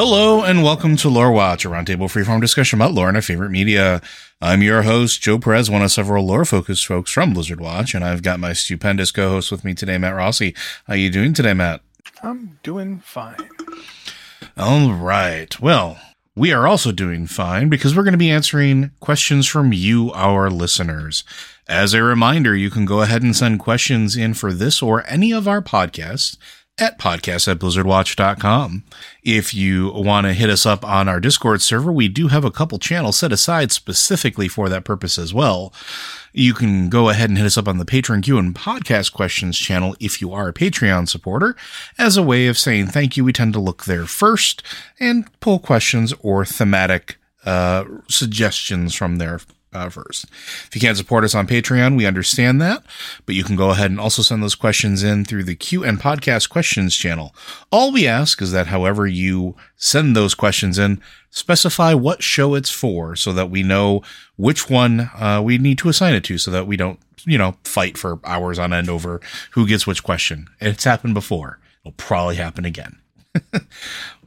Hello and welcome to Lore Watch, a roundtable freeform discussion about lore and our favorite media. I'm your host, Joe Perez, one of several lore-focused folks from Blizzard Watch, and I've got my stupendous co-host with me today, Matt Rossi. How are you doing today, Matt? I'm doing fine. All right. Well, we are also doing fine because we're going to be answering questions from you, our listeners. As a reminder, you can go ahead and send questions in for this or any of our podcasts at podcast at blizzardwatch.com. If you want to hit us up on our Discord server, we do have a couple channels set aside specifically for that purpose as well. You can go ahead and hit us up on the Patreon Q and podcast questions channel if you are a Patreon supporter as a way of saying thank you. We tend to look there first and pull questions or thematic uh, suggestions from there uh, first. If you can't support us on Patreon, we understand that, but you can go ahead and also send those questions in through the Q and Podcast Questions channel. All we ask is that however you send those questions in, specify what show it's for so that we know which one uh, we need to assign it to so that we don't, you know, fight for hours on end over who gets which question. It's happened before. It'll probably happen again.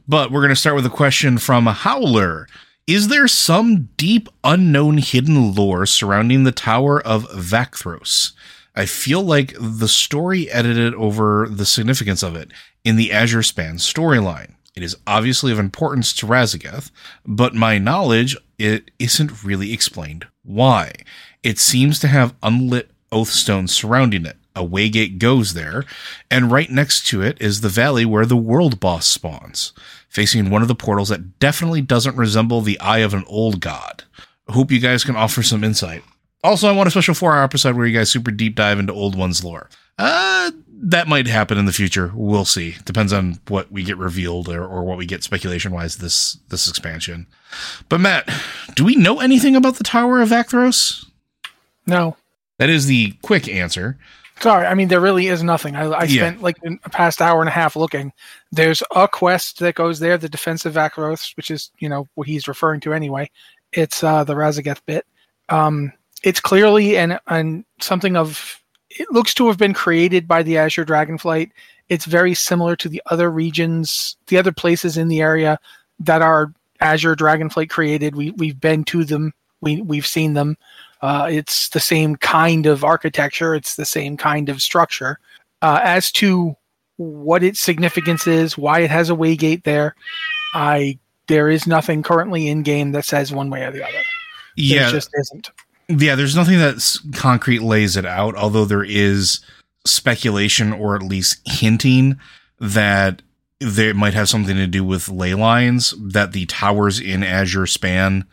but we're going to start with a question from Howler. Is there some deep, unknown, hidden lore surrounding the Tower of Vakthros? I feel like the story edited over the significance of it in the Azure Span storyline. It is obviously of importance to Raszageth, but my knowledge, it isn't really explained why. It seems to have unlit oathstones surrounding it. A waygate goes there, and right next to it is the valley where the world boss spawns, facing one of the portals that definitely doesn't resemble the eye of an old god. I hope you guys can offer some insight. Also, I want a special four hour episode where you guys super deep dive into Old One's lore. Uh, that might happen in the future. We'll see. Depends on what we get revealed or, or what we get speculation wise this this expansion. But Matt, do we know anything about the Tower of Vakthros? No. That is the quick answer. Sorry, I mean there really is nothing. I, I Yeah. spent like the past hour and a half looking. There's a quest that goes there, the defensive Vakthros, which is you know what he's referring to anyway. It's uh, the Raszageth bit. Um, it's clearly and and something of it looks to have been created by the Azure Dragonflight. It's very similar to the other regions, the other places in the area that are Azure Dragonflight created. We we've been to them. We we've seen them. Uh, it's the same kind of architecture. It's the same kind of structure. Uh, as to what its significance is, why it has a waygate there, I there is nothing currently in game that says one way or the other. Yeah, There just isn't. yeah. There's nothing that's concrete lays it out. Although there is speculation or at least hinting that they might have something to do with ley lines that the towers in Azure span.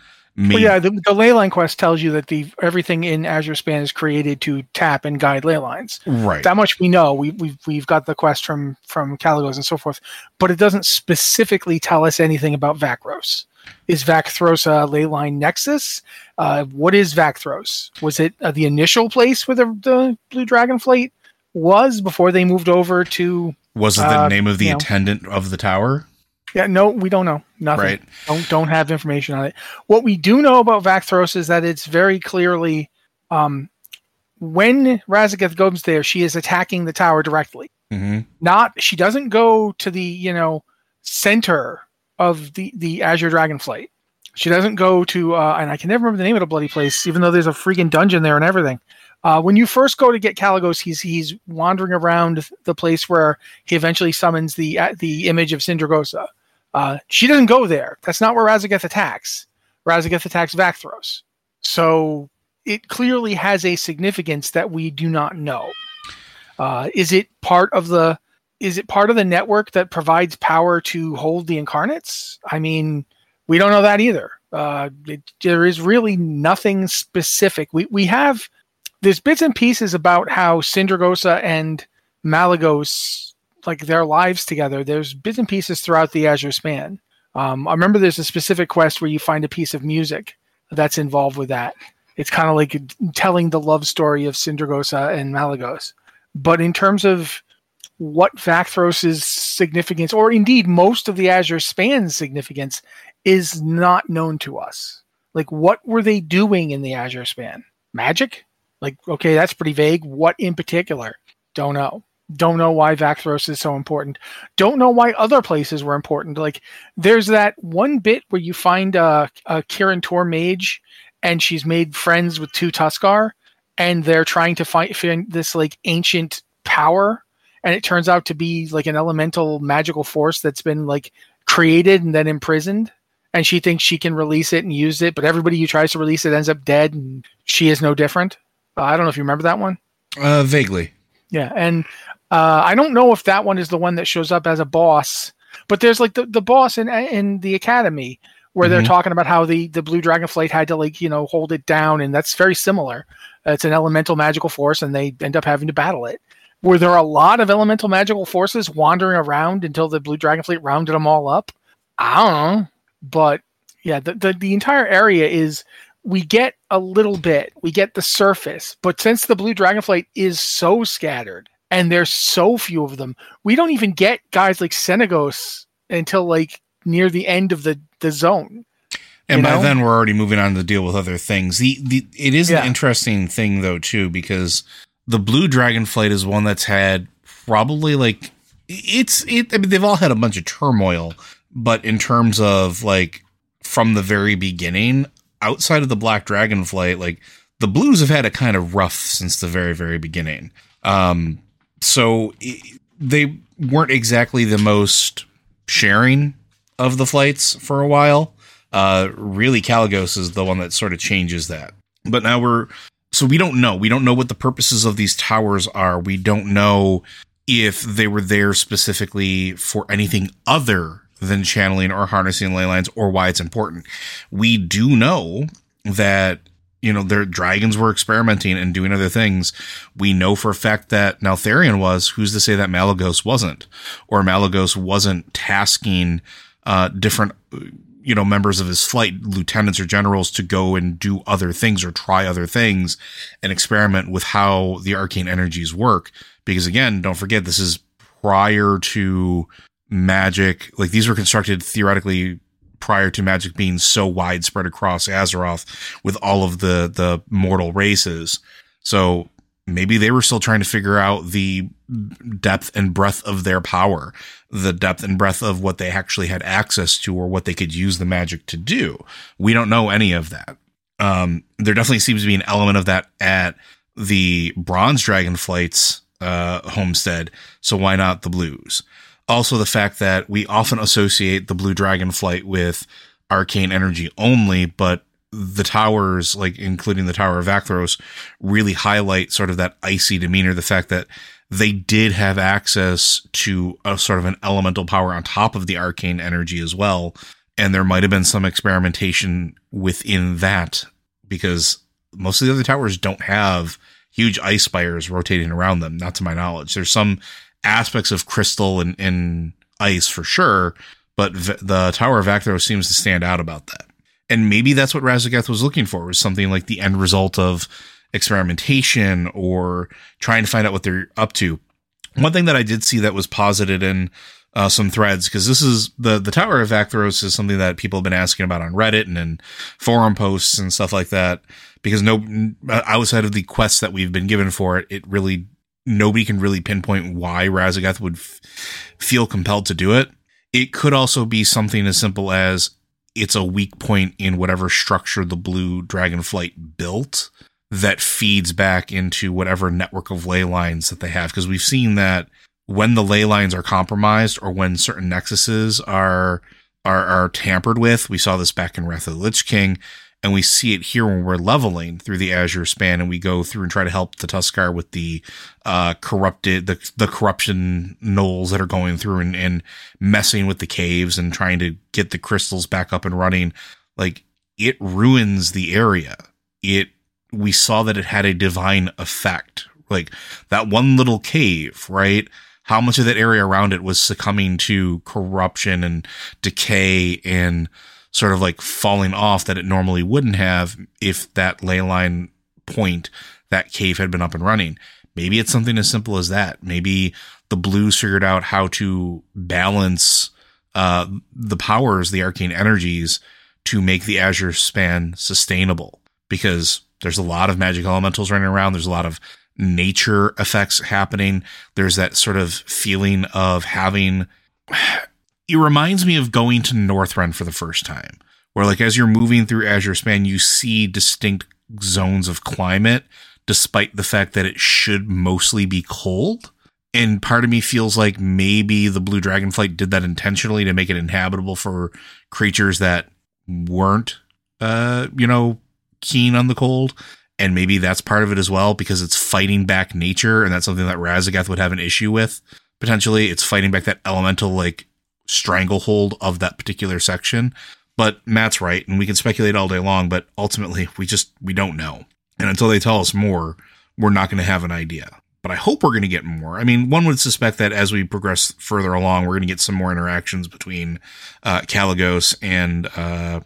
Well, yeah, the, the leyline quest tells you that the everything in Azure Span is created to tap and guide ley lines. right. That much we know. We, we've we've got the quest from from Kalecgos and so forth, but it doesn't specifically tell us anything about Vakthros. is Vakthros a ley line nexus? Uh, what is Vakthros? Was it uh, the initial place where the, the blue dragon flight was before they moved over to? Was it the Uh, name of the you know. attendant of the tower? Yeah, no, we don't know. Nothing. Right. Don't don't have information on it. What we do know about Vakthros is that it's very clearly um, when Raszageth goes there, she is attacking the tower directly. hmm Not she doesn't go to the you know center of the the Azure Dragonflight. She doesn't go to uh, and I can never remember the name of the bloody place, even though there's a freaking dungeon there and everything. Uh, when you first go to get Kalecgos, he's he's wandering around the place where he eventually summons the uh, the image of Sindragosa. Uh, she doesn't go there. That's not where Raszageth attacks. Raszageth attacks Vakthros. So it clearly has a significance that we do not know. Uh, is it part of the is it part of the network that provides power to hold the incarnates? I mean, we don't know that either. Uh, it, there is really nothing specific. We we have there's bits and pieces about how Sindragosa and Malygos like their lives together. There's bits and pieces throughout the Azure span. Um, I remember there's a specific quest where you find a piece of music that's involved with that. It's kind of like telling the love story of Sindragosa and Malygos. But in terms of what Vakthros' significance, or indeed most of the Azure span's significance, is not known to us. Like, what were they doing in the Azure span? Magic? Like, okay, that's pretty vague. What in particular? Don't know. Don't know why Vakthros is so important. Don't know why other places were important. Like, there's that one bit where you find a, a Kirin Tor mage, and she's made friends with two Tuskarr, and they're trying to find, find this like ancient power, and it turns out to be like an elemental magical force that's been like created and then imprisoned. And she thinks she can release it and use it, but everybody who tries to release it ends up dead, and she is no different. Uh, I don't know if you remember that one. Uh, vaguely. Yeah, and uh, I don't know if that one is the one that shows up as a boss, but there's like the, the boss in in the academy where they're Mhm. talking about how the the blue dragon flight had to like you know hold it down, and that's very similar. It's an elemental magical force, and they end up having to battle it. Were there a lot of elemental magical forces wandering around until the blue dragon fleet rounded them all up? I don't know, but yeah, the the, the entire area is we get a little bit, we get the surface, but since the blue dragon dragonflight is so scattered and there's so few of them, we don't even get guys like Senegos until like near the end of the the zone. And by know? then we're already moving on to deal with other things. The the it is Yeah. an interesting thing though too because the blue dragon flight is one that's had probably like it's it I mean they've all had a bunch of turmoil, but in terms of like from the very beginning, outside of the black dragon flight, like the blues have had a kind of rough since the very very beginning. Um so they weren't exactly the most sharing of the flights for a while. Uh, really, Kalecgos is the one that sort of changes that. But now we're so we don't know. We don't know what the purposes of these towers are. We don't know if they were there specifically for anything other than channeling or harnessing ley lines or why it's important. We do know that you know their dragons were experimenting and doing other things. We know for a fact that Neltharion was. Who's to say that Malygos wasn't, or Malygos wasn't tasking uh, different you know members of his flight, lieutenants or generals, to go and do other things or try other things and experiment with how the arcane energies work. Because again, don't forget this is prior to magic. Like these were constructed theoretically prior to magic being so widespread across Azeroth with all of the the mortal races. So maybe they were still trying to figure out the depth and breadth of their power, the depth and breadth of what they actually had access to or what they could use the magic to do. We don't know any of that. Um, there definitely seems to be an element of that at the Bronze Dragon Flight's uh, homestead. So why not the blues? Also, the fact that we often associate the Blue Dragon Flight with arcane energy only, but the towers, like including the Tower of Vakthros, really highlight sort of that icy demeanor. The fact that they did have access to a sort of an elemental power on top of the arcane energy as well. And there might have been some experimentation within that because most of the other towers don't have huge ice spires rotating around them, not to my knowledge. There's some aspects of crystal and, and ice for sure, but v- the Tower of Vakthros seems to stand out about that. And maybe that's what Raszageth was looking for, was something like the end result of experimentation or trying to find out what they're up to. One thing that I did see that was posited in uh, some threads because this is the the Tower of Vakthros is something that people have been asking about on Reddit and in forum posts and stuff like that. Because no, outside of the quests that we've been given for it, it really nobody can really pinpoint why Raszageth would f- feel compelled to do it. It could also be something as simple as it's a weak point in whatever structure the blue dragonflight built that feeds back into whatever network of ley lines that they have. Because we've seen that when the ley lines are compromised or when certain nexuses are are are tampered with, we saw this back in Wrath of the Lich King, and we see it here when we're leveling through the Azure span and we go through and try to help the Tuskarr with the uh corrupted the the corruption gnolls that are going through and, and messing with the caves and trying to get the crystals back up and running. Like it ruins the area. It we saw that it had a divine effect. Like that one little cave, right? how much of that area around it was succumbing to corruption and decay and sort of like falling off that it normally wouldn't have if that ley line point, that cave had been up and running. Maybe it's something as simple as that. Maybe the blues figured out how to balance uh, the powers, the arcane energies to make the Azure span sustainable because there's a lot of magic elementals running around. There's a lot of nature effects happening. There's that sort of feeling of having. It reminds me of going to Northrend for the first time, where like as you're moving through Azure Span, you see distinct zones of climate, despite the fact that it should mostly be cold. And part of me feels like maybe the Blue Dragonflight did that intentionally to make it inhabitable for creatures that weren't, uh, you know, keen on the cold and maybe that's part of it as well because it's fighting back nature, and that's something that Raszageth would have an issue with. Potentially, it's fighting back that elemental like stranglehold of that particular section. But Matt's right, and we can speculate all day long, but ultimately, we just we don't know. And until they tell us more, we're not going to have an idea. But I hope we're going to get more. I mean, one would suspect that as we progress further along, we're going to get some more interactions between uh, Kalecgos and uh,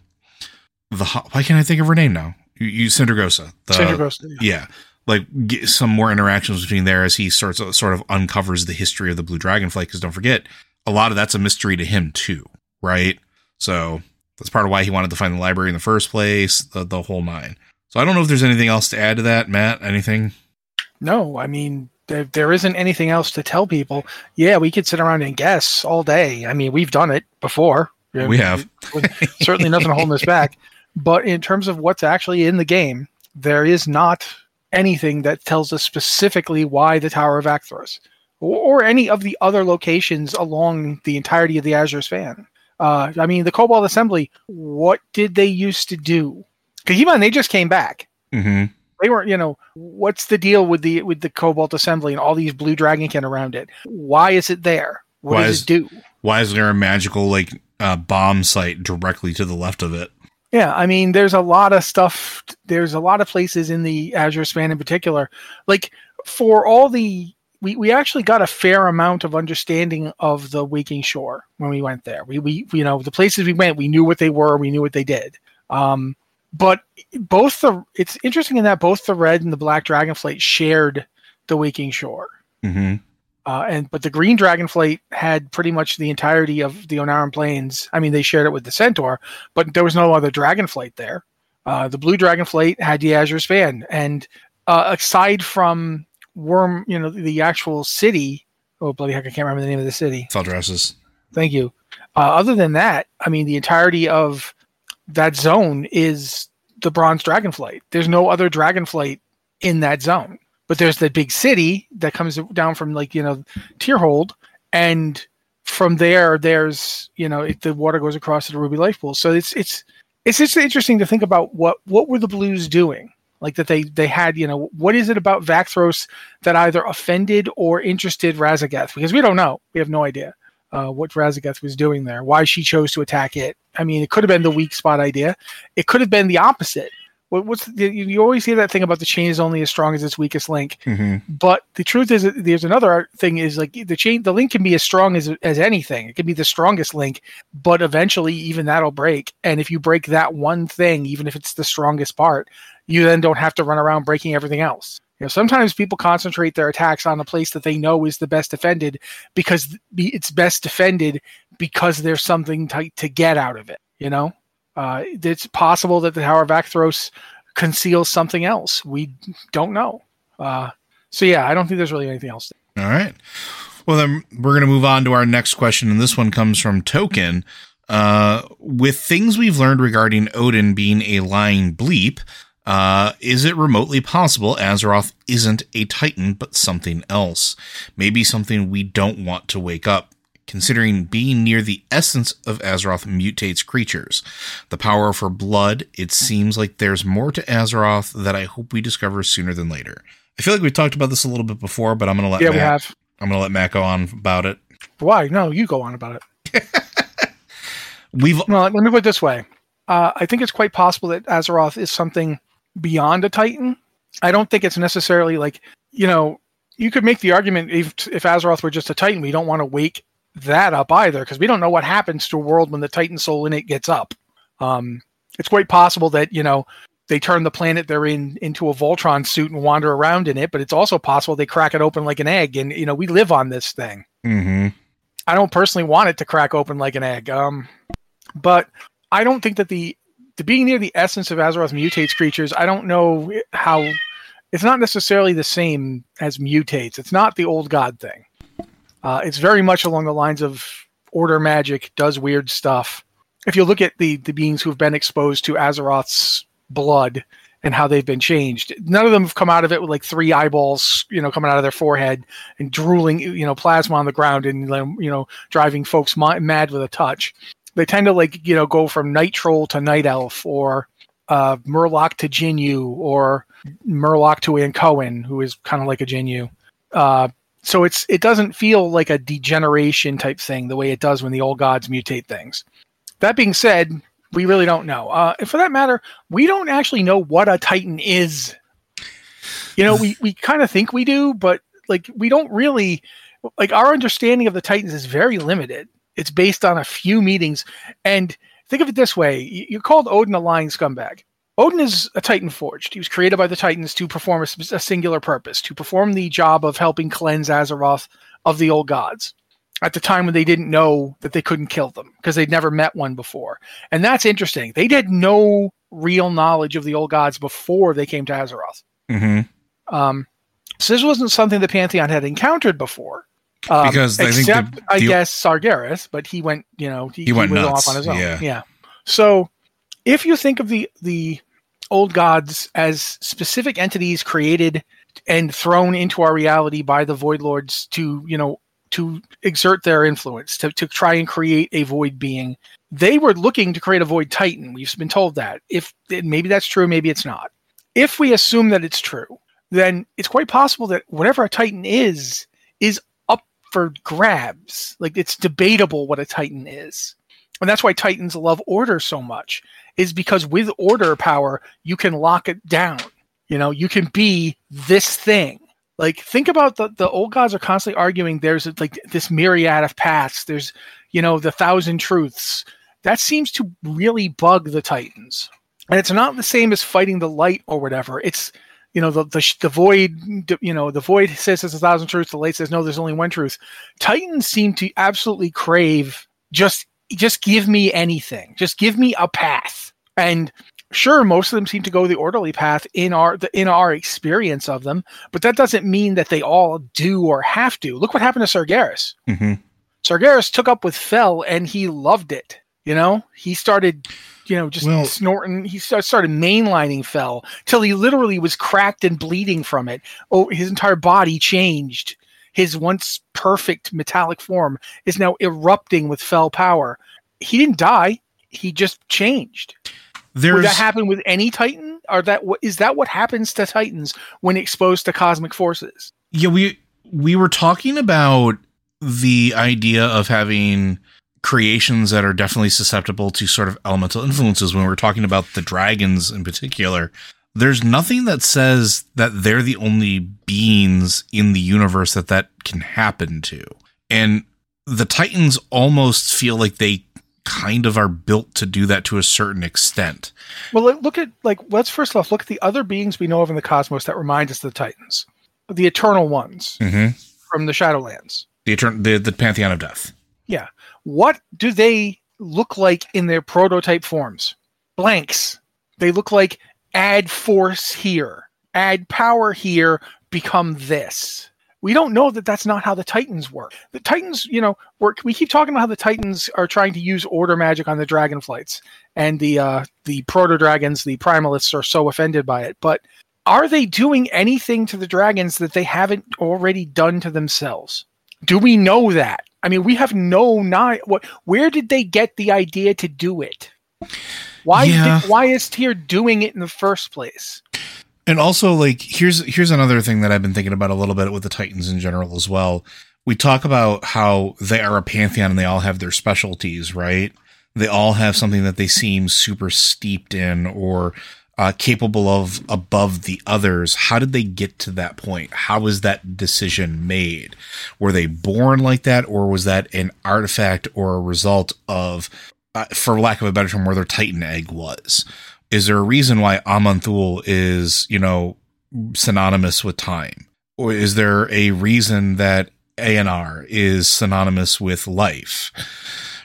the. Why can't I think of her name now? you, you Sindragosa. The, Sindragosa. Yeah. yeah. Like some more interactions between there as he starts sort of uncovers the history of the blue dragonfly. Because don't forget, a lot of that's a mystery to him too, right? So that's part of why he wanted to find the library in the first place. The the whole nine. So I don't know if there's anything else to add to that, Matt. Anything? No, I mean there, there isn't anything else to tell people. Yeah, we could sit around and guess all day. I mean, we've done it before. We have. Certainly nothing holding us back. But in terms of what's actually in the game, there is not anything that tells us specifically why the Tower of Vakthros or, or any of the other locations along the entirety of the Azure span. Uh, I mean, the Cobalt Assembly, what did they used to do? Because even they just came back. Mm-hmm. They weren't, you know, what's the deal with the with the Cobalt Assembly and all these blue dragonkin around it? Why is it there? What why does is, it do? Why is there a magical like uh, bomb site directly to the left of it? Yeah, I mean, there's a lot of stuff. There's a lot of places in the Azure span in particular. Like for all the, we, we actually got a fair amount of understanding of the Waking Shore when we went there. We, we, you know, the places we went, we knew what they were, we knew what they did. Um, but both the, it's interesting in that both the red and the black dragonflight shared the Waking Shore. Mm-hmm. Uh, and but the Green Dragonflight had pretty much the entirety of the Ohn'ahran Plains. I mean, they shared it with the Centaur, but there was no other Dragonflight there. Uh, the Blue Dragonflight had the Azure Span, and uh, aside from Worm, you know, the actual city. Oh bloody heck! I can't remember the name of the city. Thaldraszus. Thank you. Uh, other than that, I mean, the entirety of that zone is the Bronze Dragonflight. There's no other Dragonflight in that zone but there's the big city that comes down from like you know Tyrhold, and from there there's you know it, the water goes across to the Ruby Life Pool. So it's it's it's just interesting to think about what what were the Blues doing like that they they had you know what is it about Vakthros that either offended or interested Raszageth because we don't know we have no idea uh, what Raszageth was doing there why she chose to attack it I mean it could have been the weak spot idea it could have been the opposite what, what's the, you always hear that thing about the chain is only as strong as its weakest link. hmm But the truth is, there's another thing is like the chain, the link can be as strong as as anything. It can be the strongest link, but eventually even that'll break. And if you break that one thing, even if it's the strongest part, you then don't have to run around breaking everything else. You know, sometimes people concentrate their attacks on a place that they know is the best defended because it's best defended because there's something to, to get out of it. You know, uh, it's possible that the Tower of Vakthros conceals something else. We don't know. Uh, so yeah, I don't think there's really anything else. All right. Well, then we're going to move on to our next question, and this one comes from Token. Uh, with things we've learned regarding Odyn being a lying bleep, uh, is it remotely possible Azeroth isn't a Titan but something else? Maybe something we don't want to wake up. Considering being near the essence of Azeroth mutates creatures. The power for blood, it seems like there's more to Azeroth that I hope we discover sooner than later. I feel like we've talked about this a little bit before, but I'm going to let yeah, Matt, we have. I'm to let Matt go on about it. Why? No, you go on about it. We've Well, let me put it this way. Uh, I think it's quite possible that Azeroth is something beyond a Titan. I don't think it's necessarily like, you know, you could make the argument if, if Azeroth were just a Titan, we don't want to wake that up either because we don't know what happens to a world when the Titan soul in it gets up. Um, it's quite possible that, you know, they turn the planet they're in into a Voltron suit and wander around in it, but it's also possible they crack it open like an egg and, you know, we live on this thing. hmm I don't personally want it to crack open like an egg. Um, but I don't think that the the being near the essence of Azeroth mutates creatures. I don't know how. It's not necessarily the same as mutates. It's not the old god thing. Uh, it's very much along the lines of order magic does weird stuff. If you look at the the beings who've been exposed to Azeroth's blood and how they've been changed, none of them have come out of it with like three eyeballs, you know, coming out of their forehead and drooling, you know, plasma on the ground and you know driving folks mad with a touch. They tend to like you know go from night troll to night elf or uh, Murloc to Jinyu or Murloc to Ankoan, who is kind of like a Jinyu. Uh, so it's it doesn't feel like a degeneration type thing the way it does when the old gods mutate things. That being said, we really don't know. Uh, and for that matter, we don't actually know what a Titan is. You know, we, we kind of think we do, but like we don't really like our understanding of the Titans is very limited. It's based on a few meetings. And think of it this way you- you're called Odyn a lying scumbag. Odyn is a Titan forged. He was created by the Titans to perform a, a singular purpose, to perform the job of helping cleanse Azeroth of the old gods at the time when they didn't know that they couldn't kill them because they'd never met one before. And that's interesting. They had no real knowledge of the old gods before they came to Azeroth. hmm Um, so this wasn't something the Pantheon had encountered before. Um, Because I think the- except I guess Sargeras, but he went, you know, he, He went was nuts, off on his own. yeah. yeah. So if you think of the the old gods as specific entities created and thrown into our reality by the void lords to, you know, to exert their influence, to, to try and create a void being, they were looking to create a void titan. We've been told that. If maybe that's true, maybe it's not. If we assume that it's true, then it's quite possible that whatever a titan is is for grabs. Like it's debatable what a titan is. And that's why titans love order so much is because with order power you can lock it down. You know, you can be this thing. Like think about the the old gods are constantly arguing there's like this myriad of paths. There's, you know, the thousand truths. That seems to really bug the titans. And it's not the same as fighting the light or whatever. It's you know the the, the void you know the void says there's a thousand truths the light says no there's only one truth. Titans seem to absolutely crave just just give me anything. Just give me a path. And sure most of them seem to go the orderly path in our the, in our experience of them but that doesn't mean that they all do or have to. Look what happened to sargeras. Hmm sargeras took up with fel and he loved it you know he started you know just Well- snorting. He started mainlining fel till he literally was cracked and bleeding from it. Oh his entire body changed. His once perfect metallic form is now erupting with fel power. He didn't die. He just changed. Would that happen with any titan? Or that what is that what happens to titans when exposed to cosmic forces? Yeah we we were talking about the idea of having creations that are definitely susceptible to sort of elemental influences when we're talking about the dragons in particular there's nothing that says that they're the only beings in the universe that that can happen to. And the titans almost feel like they kind of are built to do that to a certain extent. Well, look- at like let's first off look at the other beings we know of in the cosmos that remind us of the Titans, the Eternal Ones mm-hmm. from the Shadowlands. the, etern- the the pantheon of death. Yeah, what do they look like in their prototype forms? Blanks. They look like add force here, add power here, become this. We don't know that that's not how the Titans work. The Titans, you know, work. We keep talking about how the Titans are trying to use order magic on the Dragonflights, and the uh, the proto dragons, the primalists, are so offended by it. But are they doing anything to the dragons that they haven't already done to themselves? Do we know that? I mean, we have no not what. Where did they get the idea to do it? Why? Yeah. Did, why is Tyr doing it in the first place? And also, like, here's here's another thing that I've been thinking about a little bit with the Titans in general as well. We talk about how they are a pantheon and they all have their specialties, right? They all have something that they seem super steeped in or uh, capable of above the others. How did they get to that point? How was that decision made? Were they born like that, or was that an artifact or a result of, uh, for lack of a better term, where their Titan egg was? is there a reason why Aman'Thul is, you know, synonymous with time? Or is there a reason that Eonar is synonymous with life?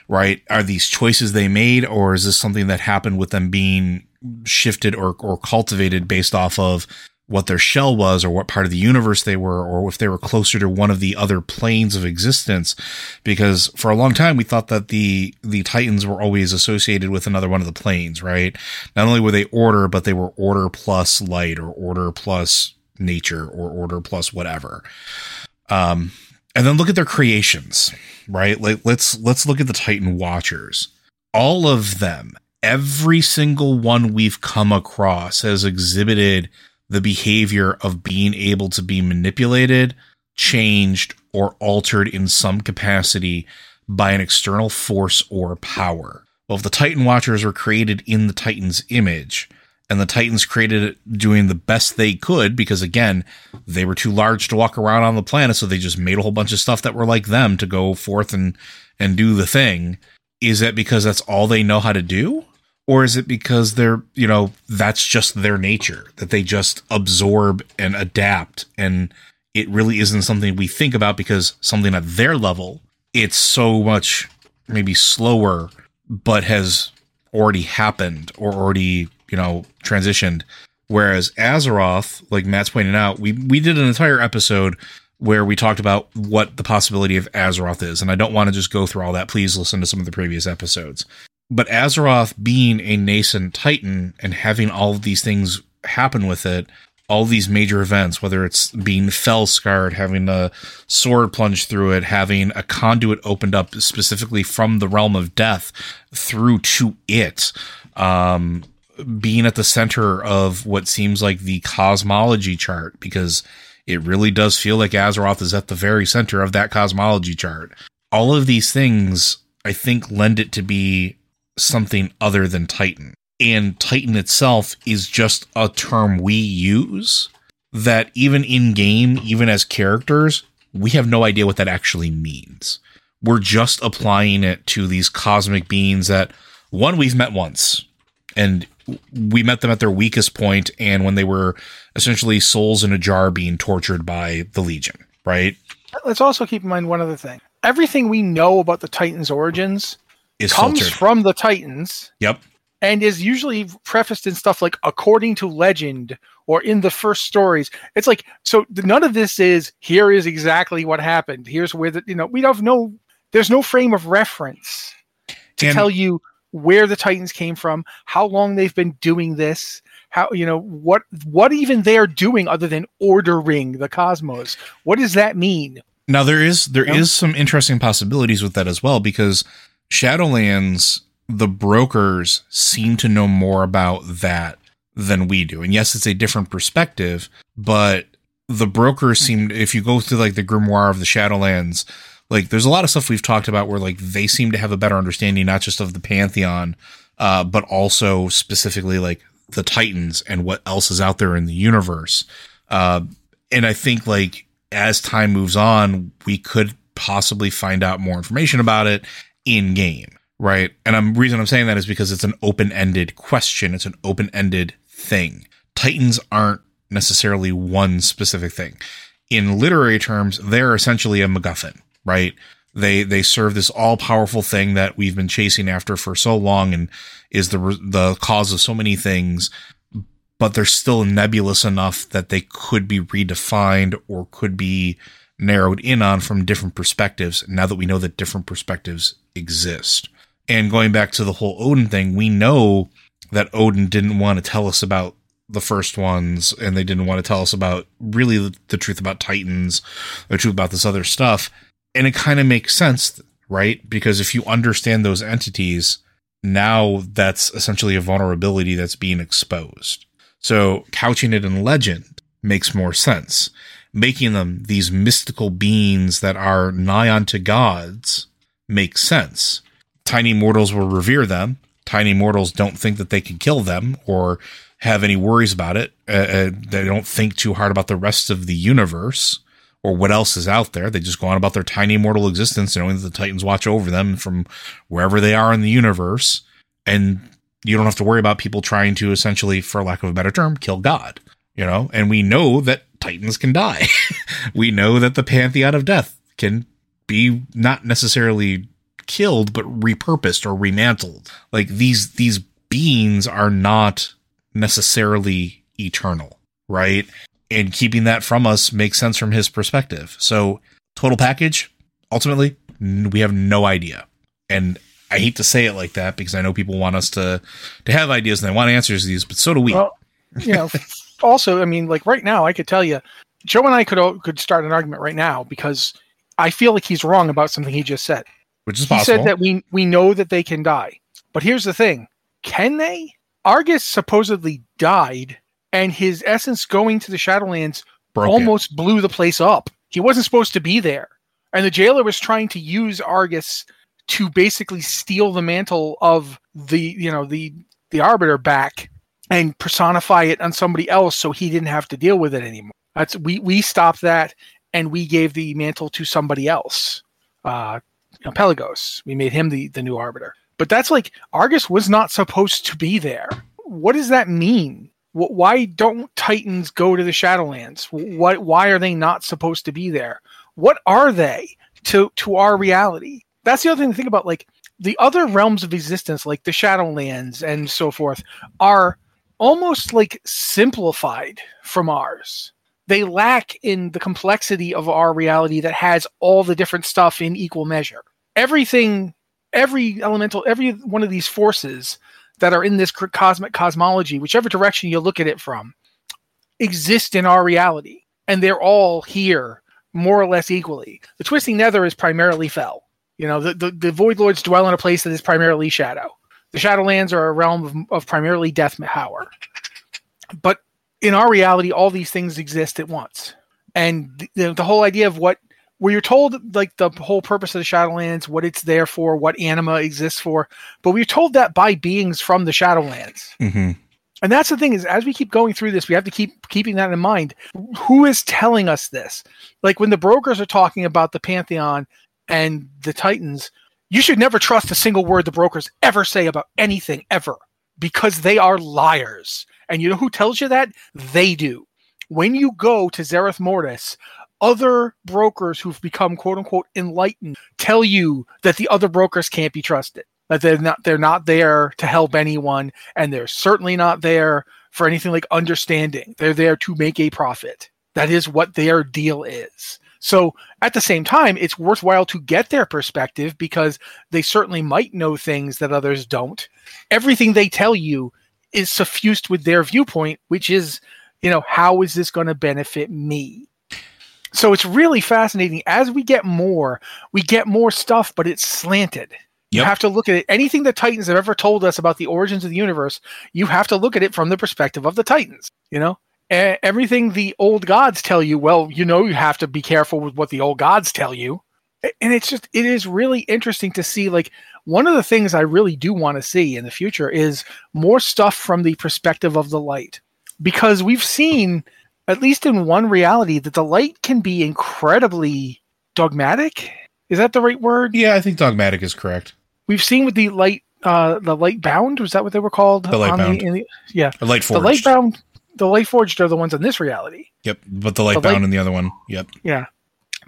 Right? Are these choices they made, or is this something that happened with them being shifted or, or cultivated based off of what their shell was or what part of the universe they were or if they were closer to one of the other planes of existence. Because for a long time we thought that the the titans were always associated with another one of the planes right? Not only were they order but they were order plus light or order plus nature or order plus whatever. Um and then look at their creations right? Like let's let's look at the titan watchers. All of them every single one we've come across has exhibited the behavior of being able to be manipulated, changed, or altered in some capacity by an external force or power. Well, if the Titan Watchers were created in the Titan's image, and the Titans created it doing the best they could, because again, they were too large to walk around on the planet, so they just made a whole bunch of stuff that were like them to go forth and and do the thing. Is that because that's all they know how to do? Or is it because they're you know that's just their nature that they just absorb and adapt and it really isn't something we think about because something at their level it's so much maybe slower but has already happened or already you know transitioned. Whereas azeroth like matt's pointing out we we did an entire episode where we talked about what the possibility of azeroth is and i don't want to just go through all that. Please listen to some of the previous episodes but Azeroth being a nascent titan and having all of these things happen with it, all these major events, whether it's being fel scarred, having a sword plunged through it, having a conduit opened up specifically from the realm of death through to it, um, being at the center of what seems like the cosmology chart, because it really does feel like Azeroth is at the very center of that cosmology chart. All of these things, I think, lend it to be something other than Titan. And Titan itself is just a term we use that even in game, even as characters, we have no idea what that actually means. We're just applying it to these cosmic beings that one we've met once and we met them at their weakest point and when they were essentially souls in a jar being tortured by the legion, right? Let's also keep in mind one other thing. Everything we know about the Titans' origins Is comes filtered. from the Titans Yep. and is usually prefaced in stuff like according to legend or in the first stories. It's like so none of this is here is exactly what happened. Here's where the you know we don't have no there's no frame of reference to And- tell you where the Titans came from, how long they've been doing this, how you know what what even they're doing other than ordering the cosmos. What does that mean? Now there is there is Yeah. some interesting possibilities with that as well because Shadowlands the brokers seem to know more about that than we do. And yes, it's a different perspective, but the brokers seem if you go through like the grimoire of the Shadowlands, like there's a lot of stuff we've talked about where like they seem to have a better understanding not just of the pantheon uh, but also specifically like the titans and what else is out there in the universe. Uh, and i think like as time moves on we could possibly find out more information about it in game right? And i'm reason i'm saying that is because it's an open-ended question. It's an open-ended thing. Titans aren't necessarily one specific thing. In literary terms they're essentially a macguffin right? They they serve this all powerful thing that we've been chasing after for so long and is the the cause of so many things, but they're still nebulous enough that they could be redefined or could be narrowed in on from different perspectives. Now that we know that different perspectives exist, and going back to the whole Odyn thing, we know that Odyn didn't want to tell us about the first ones and they didn't want to tell us about really the, the truth about Titans, the truth about this other stuff and it kind of makes sense, right? Because if you understand those entities, now that's essentially a vulnerability that's being exposed. So couching it in legend makes more sense. Making them these mystical beings that are nigh unto gods makes sense. Tiny mortals will revere them. Tiny mortals don't think that they can kill them or have any worries about it. Uh, uh they don't think too hard about the rest of the universe or what else is out there. They just go on about their tiny mortal existence, knowing that the Titans watch over them from wherever they are in the universe. And you don't have to worry about people trying to essentially, for lack of a better term, kill God, you know? And we know that Titans can die. we know that the pantheon of death can be not necessarily killed, but repurposed or remantled. Like these, these beings are not necessarily eternal, right? and keeping that from us makes sense from his perspective. So, total package, ultimately, we have no idea. And I hate to say it like that because I know people want us to to have ideas and they want answers to these, but so do we. Well, you know, also, I mean, like right now, I could tell you, Joe and I could could start an argument right now because I feel like he's wrong about something he just said. Which is he possible. said that we we know that they can die, but here's the thing: can they? Argus supposedly died and his essence going to the Shadowlands Broke almost blew the place up. He wasn't supposed to be there. And the jailer was trying to use Argus to basically steal the mantle of the, you know, the the arbiter back and personify it on somebody else so he didn't have to deal with it anymore. That's we we stopped that and we gave the mantle to somebody else. Uh you know, Pelagos. We made him the the new arbiter. But that's like Argus was not supposed to be there. What does that mean? why don't Titans go to the Shadowlands? What? Why are they not supposed to be there? What are they to to our reality? That's the other thing to think about. Like the other realms of existence, like the Shadowlands and so forth, are almost like simplified from ours. They lack in the complexity of our reality that has all the different stuff in equal measure. Everything, every elemental, every one of these forces that are in this cosmic cosmology, whichever direction you look at it from, exist in our reality. And they're all here more or less equally. The Twisting Nether is primarily fel. You know, the, the, the Void Lords dwell in a place that is primarily shadow. The Shadowlands are a realm of, of primarily death power. But in our reality, all these things exist at once. And the, the whole idea of what where you're told like the whole purpose of the Shadowlands, what it's there for, what anima exists for, but we're told that by beings from the Shadowlands. Mm-hmm. And that's the thing is, as we keep going through this, we have to keep keeping that in mind. Who is telling us this? Like when the brokers are talking about the Pantheon and the Titans, you should never trust a single word the brokers ever say about anything ever, because they are liars. And you know who tells you that? They do. When you go to Zereth Mortis, other brokers who've become quote unquote enlightened tell you that the other brokers can't be trusted that they're not they're not there to help anyone and they're certainly not there for anything like understanding they're there to make a profit that is what their deal is so at the same time it's worthwhile to get their perspective because they certainly might know things that others don't everything they tell you is suffused with their viewpoint which is you know how is this going to benefit me so it's really fascinating. As we get more, we get more stuff, but it's slanted. You have to look at it. Anything the Titans have ever told us about the origins of the universe, you have to look at it from the perspective of the Titans. You know, everything the old gods tell you, well, you know, you have to be careful with what the old gods tell you. and it's just it is really interesting to see like one of the things I really do want to see in the future is more stuff from the perspective of the light because we've seen at least in one reality that the light can be incredibly dogmatic. Is that the right word? Yeah, I think dogmatic is correct. We've seen with the light uh the light bound was that what they were called The light on bound. in the, yeah Or light the light bound the light forged are the ones in this reality Yep, but the light bound light- in the other one. Yep. Yeah.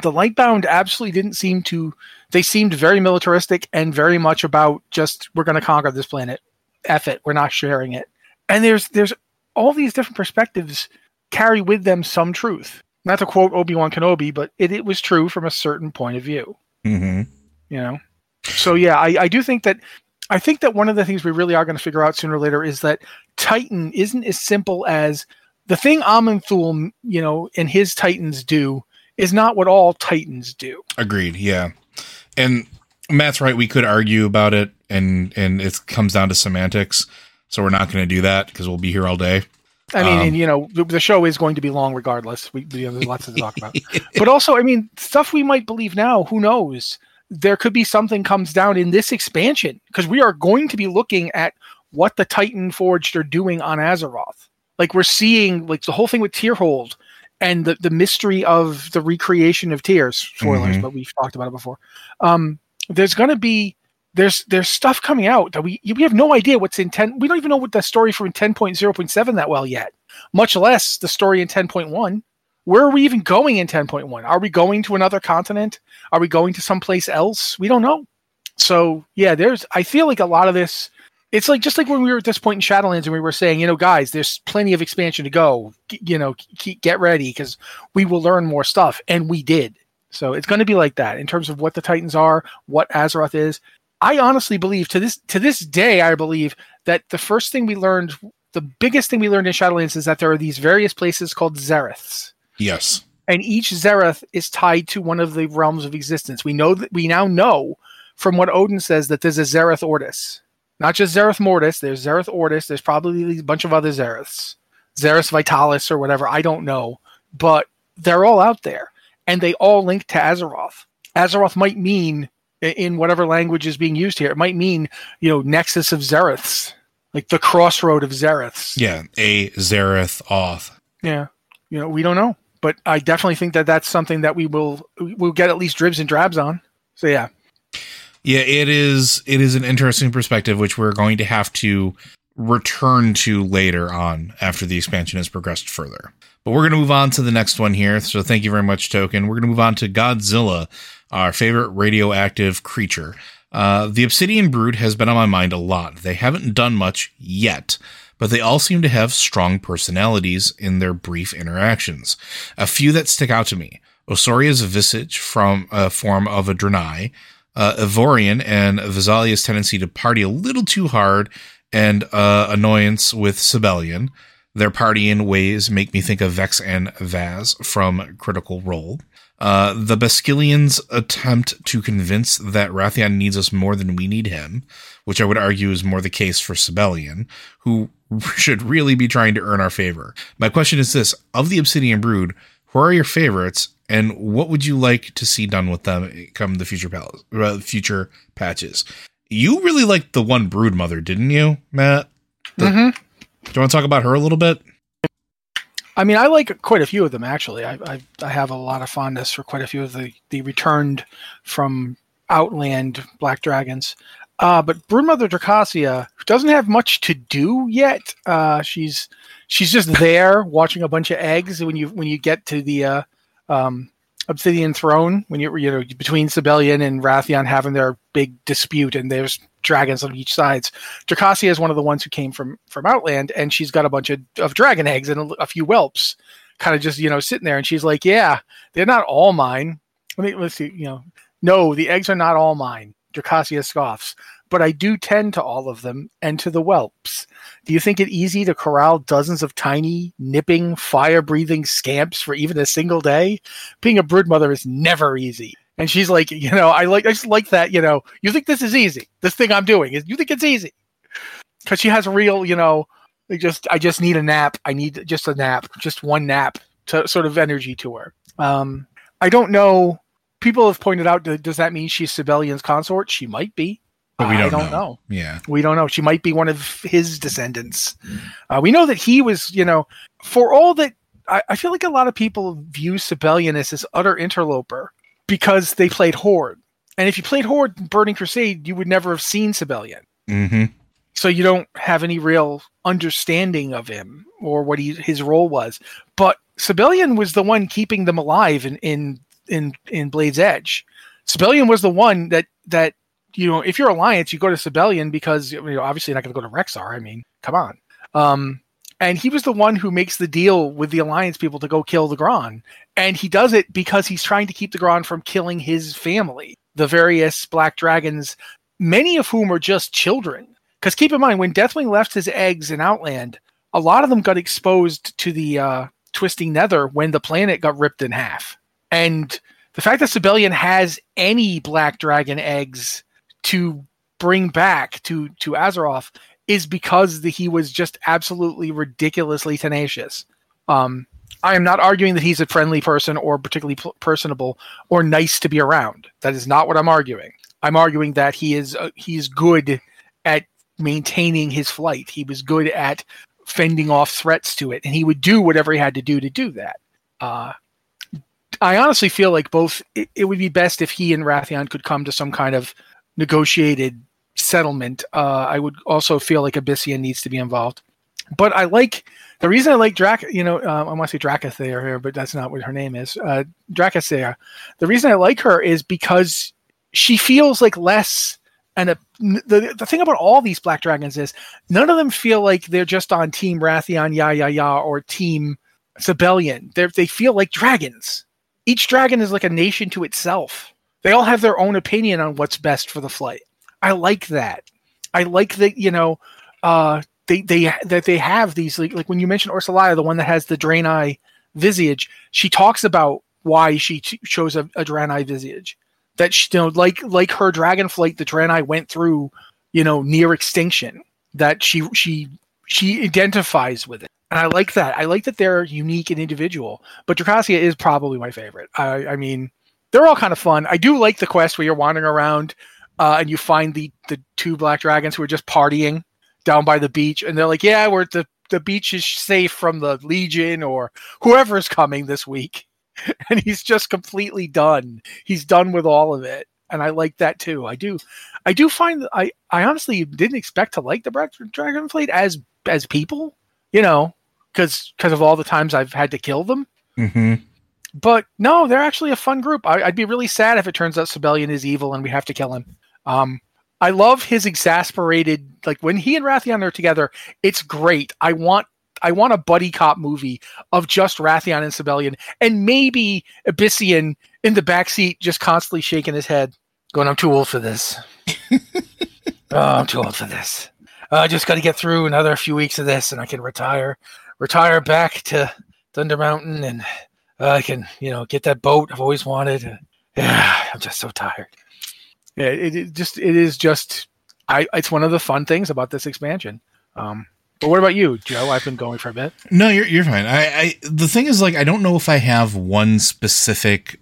The Lightbound absolutely didn't seem to they seemed very militaristic and very much about just we're gonna conquer this planet. F it, we're not sharing it. And there's there's all these different perspectives carry with them some truth. Not to quote Obi-Wan Kenobi, but it, it was true from a certain point of view. hmm You know? So yeah, I, I do think that I think that one of the things we really are going to figure out sooner or later is that Titan isn't as simple as the thing Aman'Thul, you know, and his Titans do is not what all Titans do. Agreed. Yeah, and Matt's right. We could argue about it, and and it comes down to semantics. So we're not going to do that because we'll be here all day. I mean, Um, and you know, the, the show is going to be long regardless. We, you know, there's lots to talk about. but also, I mean, stuff we might believe now, who knows? There could be something comes down in this expansion because we are going to be looking at what the Titan Forged are doing on Azeroth. Like we're seeing like the whole thing with Tyrhold and the, the mystery of the recreation of Tears. Spoilers, Mhm. but we've talked about it before. Um, there's going to be there's there's stuff coming out that we we have no idea what's in 10 we don't even know what the story from 10.0.7 that well yet much less the story in 10.1 where are we even going in 10.1 are we going to another continent? Are we going to someplace else? We don't know. So yeah there's i feel like a lot of this it's like just like when we were at this point in shadowlands and we were saying you know guys there's plenty of expansion to go. G- you know get ready because we will learn more stuff. And we did. So it's going to be like that in terms of what the titans are what azeroth is. I honestly believe to this to this day, I believe that the first thing we learned, the biggest thing we learned in Shadowlands is that there are these various places called Zereths, Yes. and each Zereth is tied to one of the realms of existence. We know that we now know from what Odyn says that there's a Zereth Ortis, not just Zereth Mortis. There's Zereth Ortis. There's probably a bunch of other Zereths, Zereth Vitalis or whatever. I don't know, but they're all out there, and they all link to Azeroth. Azeroth might mean in whatever language is being used here. It might mean, you know, nexus of Zereths, like the crossroad of Zereths. Yeah. A Zareth Oth. Yeah. You know, we don't know, but I definitely think that that's something that we will we'll get at least dribs and drabs on. So yeah, Yeah, it is. It is an interesting perspective, which we're going to have to return to later on after the expansion has progressed further. But we're going to move on to the next one here. So thank you very much, Token. We're going to move on to Godzilla, our favorite radioactive creature. Uh, the Obsidian Brood has been on my mind a lot. They haven't done much yet, but they all seem to have strong personalities in their brief interactions. A few that stick out to me. Osoria's visage from a form of a uh, Evorian and Visalia's tendency to party a little too hard and uh, annoyance with Sabellian. Their partying ways make me think of Vex and Vax from Critical Role. Uh, the Baskilians' attempt to convince that Wrathion needs us more than we need him, which I would argue is more the case for Sabellian, who should really be trying to earn our favor. My question is this of the Obsidian Brood, who are your favorites, and what would you like to see done with them come the future pal- uh, future patches? You really liked the one Brood Mother, didn't you, Matt? The- Mhm. Do you want to talk about her a little bit? I mean, I like quite a few of them actually. I, I I have a lot of fondness for quite a few of the the returned from Outland Black Dragons. Uh, but Broodmother Dracasia doesn't have much to do yet. Uh, she's she's just there watching a bunch of eggs when you when you get to the uh, um, Obsidian Throne when you're you know between Sabellian and Wrathion having their big dispute and there's dragons on each sides. Dracasia is one of the ones who came from from Outland and she's got a bunch of, of dragon eggs and a, a few whelps kind of just you know sitting there and she's like yeah they're not all mine let me let's see you know no the eggs are not all mine Dracasia scoffs but I do tend to all of them and to the whelps. Do you think it easy to corral dozens of tiny, nipping, fire breathing scamps for even a single day? Being a brood mother is never easy. And she's like, you know, I like, I just like that, you know, you think this is easy. This thing I'm doing is, you think it's easy. Cause she has a real, you know, just, I just need a nap. I need just a nap, just one nap to sort of energy to her. Um, I don't know people have pointed out, does that mean she's Sabellian's consort? She might be. But we I don't, don't know. know. Yeah. We don't know. She might be one of his descendants. Uh, we know that he was, you know, for all that, I, I feel like a lot of people view Sabellian as this utter interloper because they played Horde. And if you played Horde in Burning Crusade, you would never have seen Sabellian. Mm-hmm. So you don't have any real understanding of him or what he, his role was. But Sabellian was the one keeping them alive in, in, in, in Blade's Edge. Sabellian was the one that, that you know, if you're Alliance, you go to Sabellian because you know, obviously you're not going to go to Rexxar. I mean, come on. Um, and he was the one who makes the deal with the Alliance people to go kill the Gronn. And he does it because he's trying to keep the Gronn from killing his family, the various Black Dragons, many of whom are just children. Because keep in mind, when Deathwing left his eggs in Outland, a lot of them got exposed to the uh, twisting nether when the planet got ripped in half. And the fact that Sabellian has any Black Dragon eggs to bring back to to Azeroth is because the, he was just absolutely ridiculously tenacious. Um, I am not arguing that he's a friendly person or particularly personable or nice to be around. That is not what I'm arguing. I'm arguing that he is uh, he's good at maintaining his flight. He was good at fending off threats to it, and he would do whatever he had to do to do that. Uh, I honestly feel like both. It, it would be best if he and Wrathion could come to some kind of negotiated settlement. Uh, I would also feel like Ebyssian needs to be involved. But I like the reason I like Drac. You know, uh, I want to say Dracathair here, but that's not what her name is. Uh, Dracathair. The reason I like her is because she feels like less. And a, the the thing about all these black dragons is none of them feel like they're just on Team Wrathion, ya ya ya, or Team Sabellian. They they feel like dragons. Each dragon is like a nation to itself. They all have their own opinion on what's best for the flight. I like that. I like that you know uh, they they that they have these like, like when you mentioned Ursulaya, the one that has the Draenei visage. She talks about why she ch- chose a, a Draenei visage. That she, you know, like like her dragon flight, the Draenei went through, you know, near extinction. That she she she identifies with it, and I like that. I like that they're unique and individual. But Dracasia is probably my favorite. I, I mean, they're all kind of fun. I do like the quest where you're wandering around uh, and you find the the two black dragons who are just partying down by the beach, and they're like, "Yeah, we're the the beach is safe from the Legion or whoever is coming this week," and he's just completely done. He's done with all of it, and I like that too. I do, I do find I I honestly didn't expect to like the black dragon fleet as as people, you know, because because of all the times I've had to kill them. Mm-hmm. But no, they're actually a fun group. I, would be really sad if it turns out Sabellian is evil and we have to kill him. Um, I love his exasperated like when he and Wrathion are together. It's great. I want I want a buddy cop movie of just Wrathion and Sabellian, and maybe Ebyssian in the backseat just constantly shaking his head, going, "I'm too old for this. oh, I'm too old for this. Uh, I just got to get through another few weeks of this, and I can retire, retire back to Thunder Mountain, and I can, you know, get that boat I've always wanted. Yeah, I'm just so tired. Yeah, it, it just it is just I it's one of the fun things about this expansion. Um, but what about you, Joe? I've been going for a bit. No, you're you're fine. I, I the thing is like I don't know if I have one specific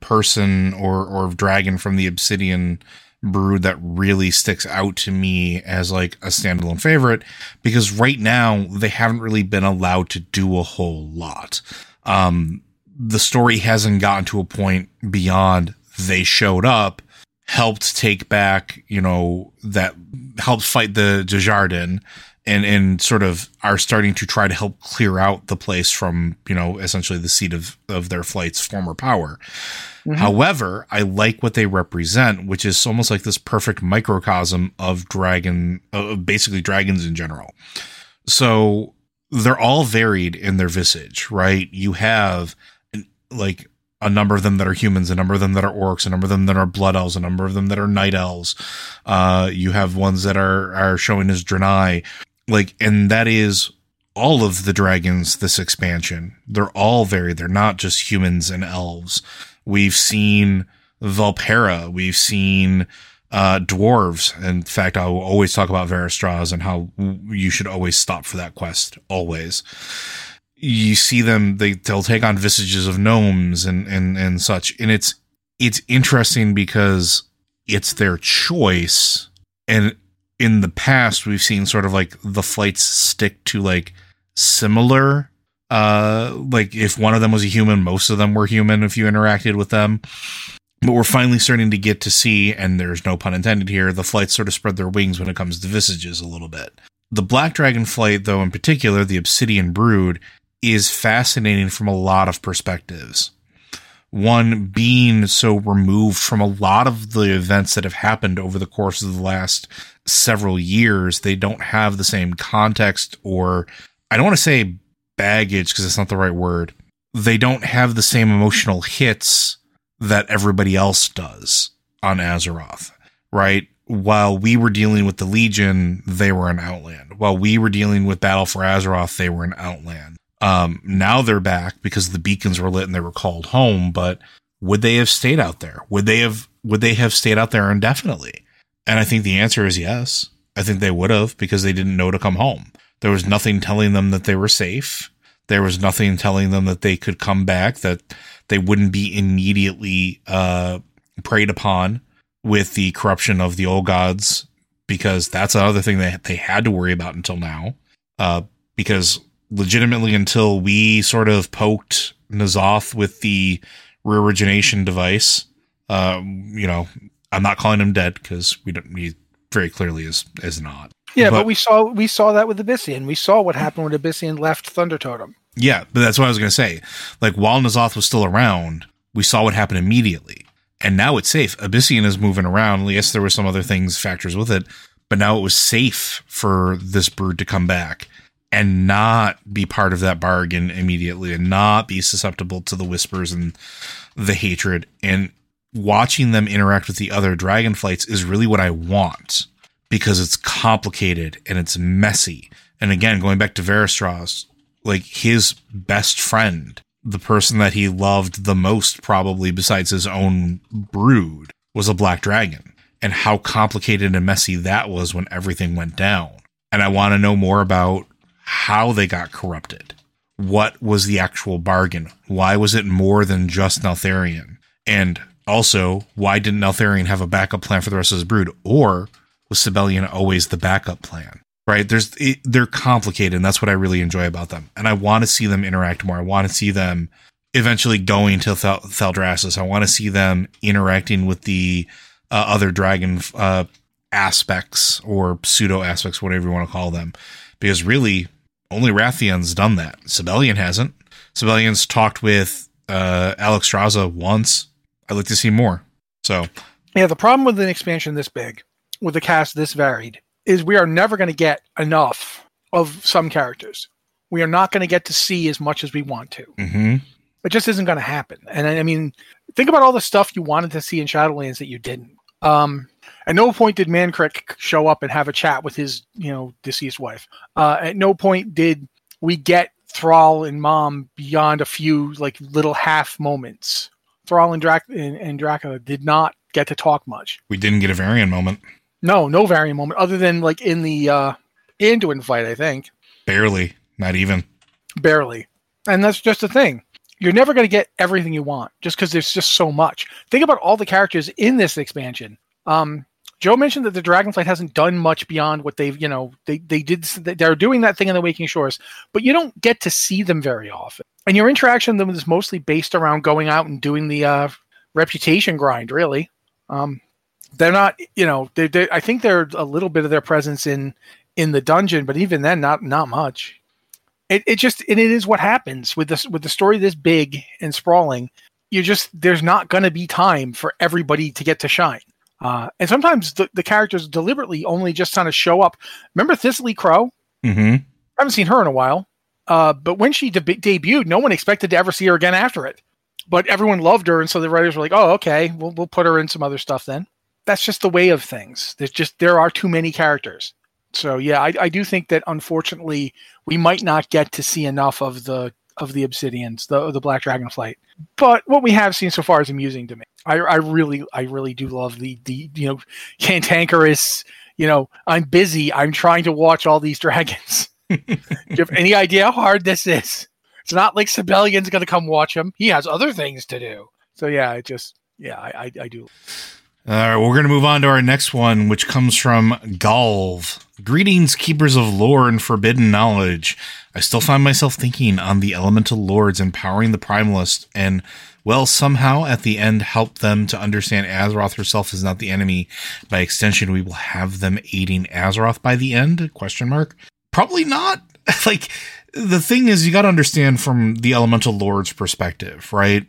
person or or dragon from the Obsidian brood that really sticks out to me as like a standalone favorite because right now they haven't really been allowed to do a whole lot. Um, the story hasn't gotten to a point beyond they showed up, helped take back, you know, that helped fight the Djaradin and, and sort of are starting to try to help clear out the place from, you know, essentially the seat of, of their flight's former power. Mm-hmm. However, I like what they represent, which is almost like this perfect microcosm of dragon, of uh, basically dragons in general. So they're all varied in their visage, right? You have like a number of them that are humans, a number of them that are orcs, a number of them that are blood elves, a number of them that are night elves. Uh, you have ones that are, are showing as Draenei. Like, and that is all of the dragons this expansion. They're all varied. They're not just humans and elves. We've seen Vulpera. We've seen, uh, dwarves. In fact, I will always talk about Veristraz and how you should always stop for that quest. Always you see them they they'll take on visages of gnomes and and and such and it's it's interesting because it's their choice. And in the past, we've seen sort of like the flights stick to like similar. Uh, like if one of them was a human, most of them were human if you interacted with them. But we're finally starting to get to see, and there's no pun intended here, the flights sort of spread their wings when it comes to visages a little bit. The Black Dragon flight, though, in particular, the Obsidian Brood, is fascinating from a lot of perspectives. One being so removed from a lot of the events that have happened over the course of the last several years, they don't have the same context or I don't want to say baggage because it's not the right word. They don't have the same emotional hits that everybody else does on Azeroth, right? While we were dealing with the Legion, they were in Outland. While we were dealing with Battle for Azeroth, they were in Outland. Um, now they're back because the beacons were lit and they were called home. But would they have stayed out there? Would they have? Would they have stayed out there indefinitely? And I think the answer is yes. I think they would have because they didn't know to come home. There was nothing telling them that they were safe. There was nothing telling them that they could come back, that they wouldn't be immediately uh, preyed upon with the corruption of the old gods, because that's another thing that they had to worry about until now. Uh, because legitimately, until we sort of poked N'Zoth with the reorigination device, uh, you know, I'm not calling him dead because we don't. He very clearly is is not. Yeah, but, but, we saw we saw that with Ebyssian. We saw what happened when Ebyssian left Thunder Totem. Yeah, but that's what I was going to say. Like while N'Zoth was still around, we saw what happened immediately, and now it's safe. Ebyssian is moving around. Yes, there were some other things factors with it, but now it was safe for this brood to come back and not be part of that bargain immediately, and not be susceptible to the whispers and the hatred. And watching them interact with the other dragonflights is really what I want because it's complicated and it's messy. And again, going back to Veristraz, like his best friend, the person that he loved the most, probably besides his own brood, was a black dragon. And how complicated and messy that was when everything went down. And I want to know more about how they got corrupted. What was the actual bargain? Why was it more than just Neltharion? And also, why didn't Neltharion have a backup plan for the rest of his brood? Or was Sabellian always the backup plan? Right? There's it, they're complicated, and that's what I really enjoy about them. And I want to see them interact more. I want to see them eventually going to Thel- Thaldraszus. I want to see them interacting with the uh, other dragon uh, aspects or pseudo aspects, whatever you want to call them, because really only Wrathion's done that. Sabellian hasn't. Sabellian's talked with uh, Alexstrasza once. I'd like to see more. So, yeah, the problem with an expansion this big, with a cast this varied, is we are never going to get enough of some characters. We are not going to get to see as much as we want to. Mm-hmm. It just isn't going to happen. And I mean, think about all the stuff you wanted to see in Shadowlands that you didn't. Um, at no point did Mankrik show up and have a chat with his, you know, deceased wife. Uh, at no point did we get Thrall and Mom beyond a few like little half moments. Thrall and, Drac- and, and Dracula did not get to talk much. We didn't get a Varian moment. No, no Varian moment other than like in the uh Anduin fight, I think. Barely, not even. Barely. And that's just the thing. You're never going to get everything you want just because there's just so much. Think about all the characters in this expansion. Um, Joe mentioned that the Dragonflight hasn't done much beyond what they've, you know, they they did. They're doing that thing in the Waking Shores, but you don't get to see them very often. And your interaction with them is mostly based around going out and doing the uh, reputation grind. Really, um, they're not. You know, they they I think they're a little bit of their presence in in the dungeon, but even then, not not much. It it just and it is what happens with this with the story this big and sprawling. You just there's not going to be time for everybody to get to shine uh, and sometimes the, the characters deliberately only just kind of show up. Remember Thistly Crow? Mm-hmm. I haven't seen her in a while. Uh, but when she de- debuted, no one expected to ever see her again after it. But everyone loved her, and so the writers were like, "Oh, okay, we'll we'll put her in some other stuff then." That's just the way of things. There's just there are too many characters. So yeah, I, I do think that unfortunately we might not get to see enough of the of the Obsidians, the the Black Dragon flight. But what we have seen so far is amusing to me. I, I really I really do love the the you know cantankerous. You know, I'm busy. I'm trying to watch all these dragons. do you have any idea how hard this is? It's not like Sabellian's going to come watch him. He has other things to do. So yeah, it just yeah, I, I, I do. All right, we're going to move on to our next one, which comes from Galv. Greetings, keepers of lore and forbidden knowledge. I still find myself thinking on the elemental lords empowering the primalist and, well, somehow at the end help them to understand Azeroth herself is not the enemy. By extension, we will have them aiding Azeroth by the end? Question mark. Probably not. like, the thing is, you got to understand from the elemental lord's perspective, right?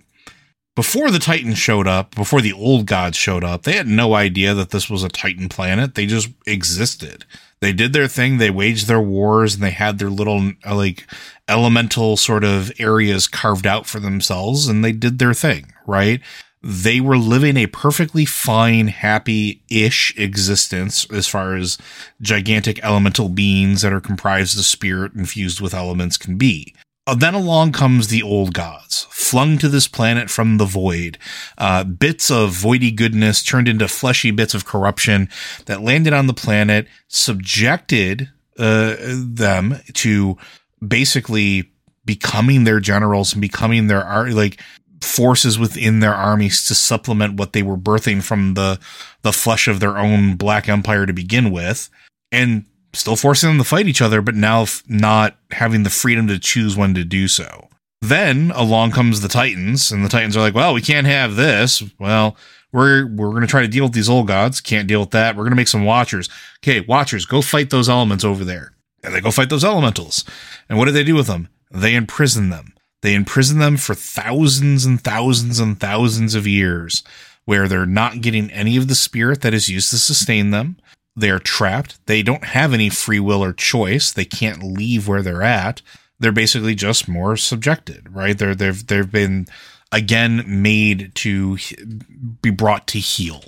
Before the Titans showed up, before the old gods showed up, they had no idea that this was a Titan planet. They just existed. They did their thing. They waged their wars and they had their little, uh, like, elemental sort of areas carved out for themselves and they did their thing, right? They were living a perfectly fine, happy ish existence as far as gigantic elemental beings that are comprised of spirit infused with elements can be. Uh, then along comes the old gods, flung to this planet from the void. Uh, bits of voidy goodness turned into fleshy bits of corruption that landed on the planet, subjected uh, them to basically becoming their generals and becoming their art like forces within their armies to supplement what they were birthing from the the flesh of their own black empire to begin with and still forcing them to fight each other, but now f- not having the freedom to choose when to do so. Then along comes the Titans, and the Titans are like, "Well, we can't have this. Well, we're we're going to try to deal with these old gods. Can't deal with that. We're going to make some Watchers. Okay, Watchers, go fight those elements over there." And they go fight those elementals. And what do they do with them? They imprison them. They imprison them for thousands and thousands and thousands of years, where they're not getting any of the spirit that is used to sustain them they're trapped. They don't have any free will or choice. They can't leave where they're at. They're basically just more subjected, right? They're they've they've been again made to be brought to heel.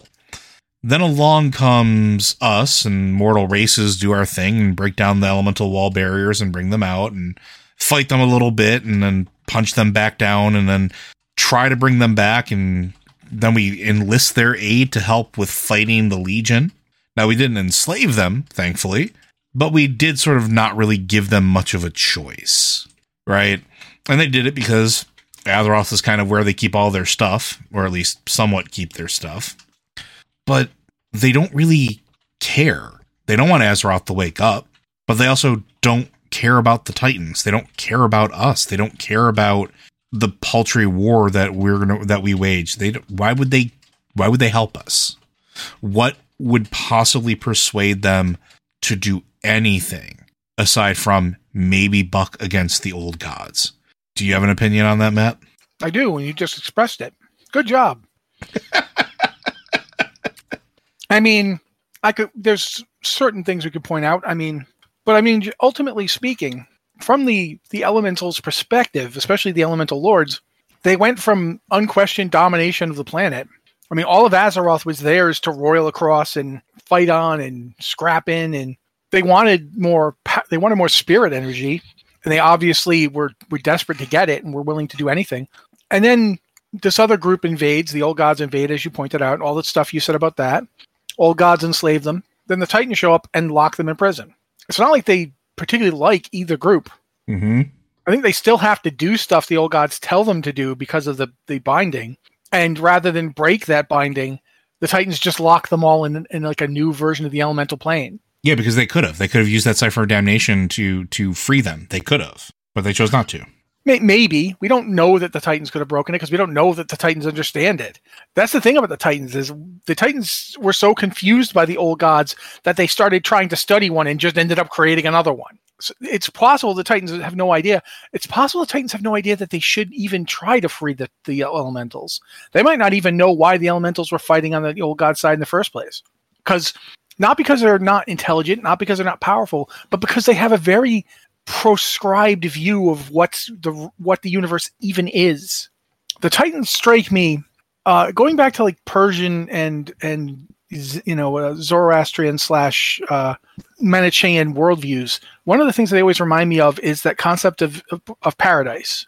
Then along comes us and mortal races do our thing and break down the elemental wall barriers and bring them out and fight them a little bit and then punch them back down and then try to bring them back and then we enlist their aid to help with fighting the legion now, we didn't enslave them, thankfully, but we did sort of not really give them much of a choice, right? And they did it because Azeroth is kind of where they keep all their stuff, or at least somewhat keep their stuff. But they don't really care. They don't want Azeroth to wake up, but they also don't care about the Titans. They don't care about us. They don't care about the paltry war that we're gonna that we wage. They why would they why would they help us? What would possibly persuade them to do anything aside from maybe buck against the old gods. Do you have an opinion on that, Matt? I do, and you just expressed it. Good job. I mean, I could. There's certain things we could point out. I mean, but I mean, ultimately speaking, from the the elementals' perspective, especially the elemental lords, they went from unquestioned domination of the planet I mean, all of Azeroth was theirs to roil across and fight on and scrap in, and they wanted more. They wanted more spirit energy, and they obviously were were desperate to get it and were willing to do anything. And then this other group invades. The old gods invade, as you pointed out. All the stuff you said about that. Old gods enslave them. Then the Titans show up and lock them in prison. It's not like they particularly like either group. Mm-hmm. I think they still have to do stuff the old gods tell them to do because of the the binding. And rather than break that binding, the Titans just lock them all in in like a new version of the elemental plane. Yeah, because they could have. They could have used that cipher of damnation to to free them. They could have, but they chose not to. Maybe we don't know that the Titans could have broken it because we don't know that the Titans understand it. That's the thing about the Titans is the Titans were so confused by the old gods that they started trying to study one and just ended up creating another one it's possible the Titans have no idea. It's possible the Titans have no idea that they should even try to free the, the elementals. They might not even know why the elementals were fighting on the old god side in the first place. Because not because they're not intelligent, not because they're not powerful, but because they have a very proscribed view of what's the what the universe even is. The Titans strike me uh, going back to like Persian and and you know uh, Zoroastrian slash uh, Manichaean worldviews, one of the things that they always remind me of is that concept of of, of paradise.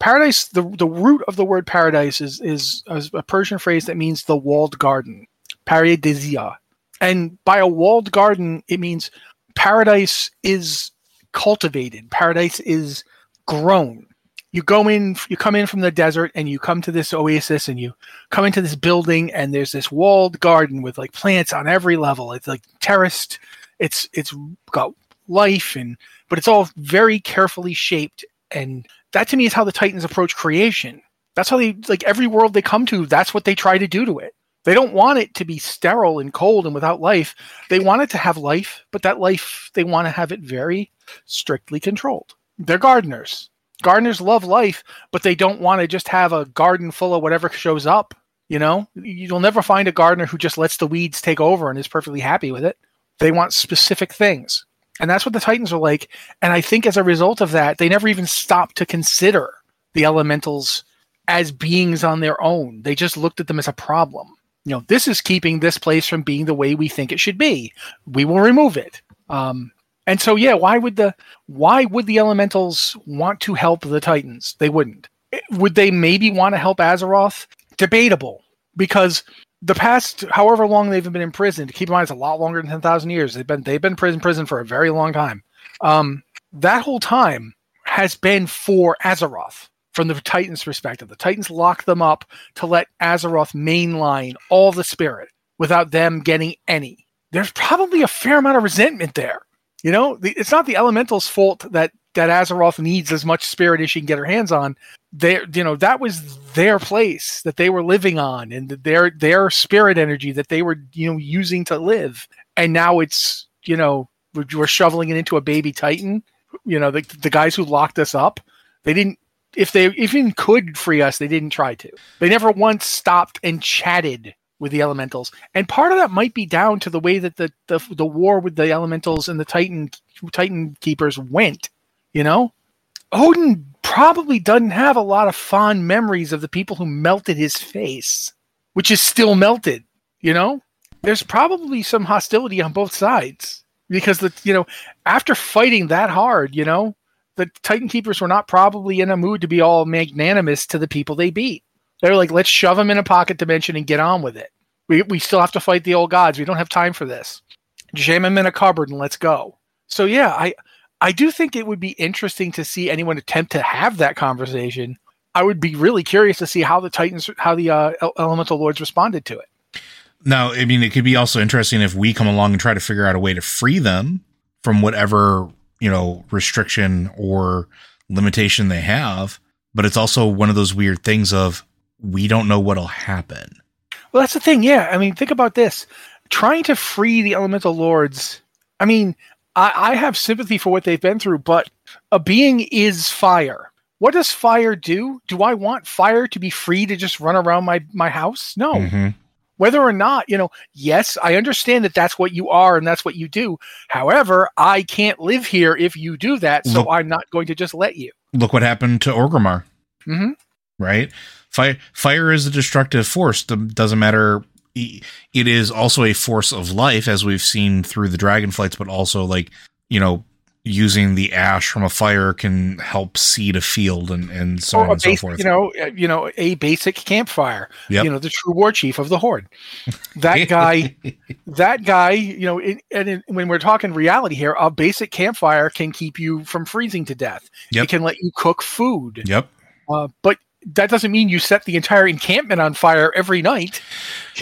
Paradise, the the root of the word paradise is, is a Persian phrase that means the walled garden, paradisia, and by a walled garden it means paradise is cultivated, paradise is grown. You go in, you come in from the desert, and you come to this oasis, and you come into this building, and there's this walled garden with like plants on every level. It's like terraced. It's it's got life, and but it's all very carefully shaped, and that to me is how the Titans approach creation. That's how they like every world they come to. That's what they try to do to it. They don't want it to be sterile and cold and without life. They want it to have life, but that life they want to have it very strictly controlled. They're gardeners. Gardeners love life, but they don't want to just have a garden full of whatever shows up. You know, you'll never find a gardener who just lets the weeds take over and is perfectly happy with it. They want specific things. And that's what the Titans are like. And I think as a result of that, they never even stop to consider the elementals as beings on their own. They just looked at them as a problem. You know, this is keeping this place from being the way we think it should be. We will remove it. Um, and so, yeah, why would the why would the elementals want to help the Titans? They wouldn't. Would they maybe want to help Azeroth? Debatable, because the past however long they've been in prison. Keep in mind, it's a lot longer than ten thousand years. They've been they've been prison prison for a very long time. Um, that whole time has been for Azeroth from the Titans' perspective. The Titans lock them up to let Azeroth mainline all the spirit without them getting any. There's probably a fair amount of resentment there. You know, the, it's not the Elemental's fault that that Azeroth needs as much spirit as she can get her hands on. There, you know, that was their place that they were living on, and their their spirit energy that they were, you know, using to live. And now it's, you know, we're shoveling it into a baby Titan. You know, the the guys who locked us up, they didn't. If they even could free us, they didn't try to. They never once stopped and chatted with the elementals. And part of that might be down to the way that the, the the war with the elementals and the Titan Titan keepers went. You know, Odyn probably doesn't have a lot of fond memories of the people who melted his face, which is still melted. You know, there's probably some hostility on both sides because the you know after fighting that hard, you know, the Titan keepers were not probably in a mood to be all magnanimous to the people they beat. They're like, let's shove them in a pocket dimension and get on with it. We, we still have to fight the old gods. We don't have time for this. Jam them in a cupboard and let's go. So yeah, I I do think it would be interesting to see anyone attempt to have that conversation. I would be really curious to see how the Titans, how the uh, Elemental Lords responded to it. Now, I mean, it could be also interesting if we come along and try to figure out a way to free them from whatever you know restriction or limitation they have. But it's also one of those weird things of we don't know what'll happen. Well, that's the thing. Yeah. I mean, think about this trying to free the elemental lords. I mean, I, I have sympathy for what they've been through, but a being is fire. What does fire do? Do I want fire to be free to just run around my, my house? No. Mm-hmm. Whether or not, you know, yes, I understand that that's what you are and that's what you do. However, I can't live here if you do that, so look, I'm not going to just let you. Look what happened to Orgrimmar. Mm-hmm. Right? Fire, fire is a destructive force. Doesn't matter. It is also a force of life, as we've seen through the dragonflights, but also like you know, using the ash from a fire can help seed a field and, and so on and so forth. You know, uh, you know, a basic campfire. Yep. You know, the true war chief of the horde. That guy, that guy. You know, it, and it, when we're talking reality here, a basic campfire can keep you from freezing to death. Yep. It can let you cook food. Yep. Uh, but that doesn't mean you set the entire encampment on fire every night.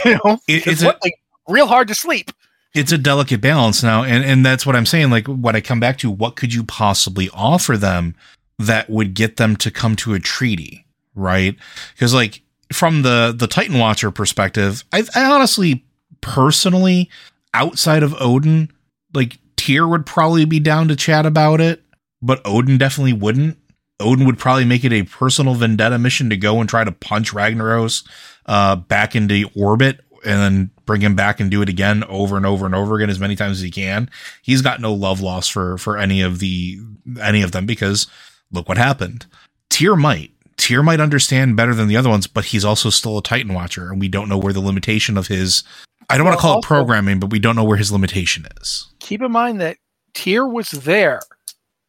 You know, it, it's a, like real hard to sleep. It's a delicate balance now, and and that's what I'm saying. Like what I come back to, what could you possibly offer them that would get them to come to a treaty, right? Because like from the the Titan Watcher perspective, I, I honestly, personally, outside of Odyn, like Tyr would probably be down to chat about it, but Odyn definitely wouldn't Odyn would probably make it a personal vendetta mission to go and try to punch Ragnaros uh, back into orbit and then bring him back and do it again over and over and over again as many times as he can. He's got no love lost for for any of the any of them because look what happened. Tyr might. Tyr might understand better than the other ones, but he's also still a Titan Watcher, and we don't know where the limitation of his I don't well, want to call also, it programming, but we don't know where his limitation is. Keep in mind that Tyr was there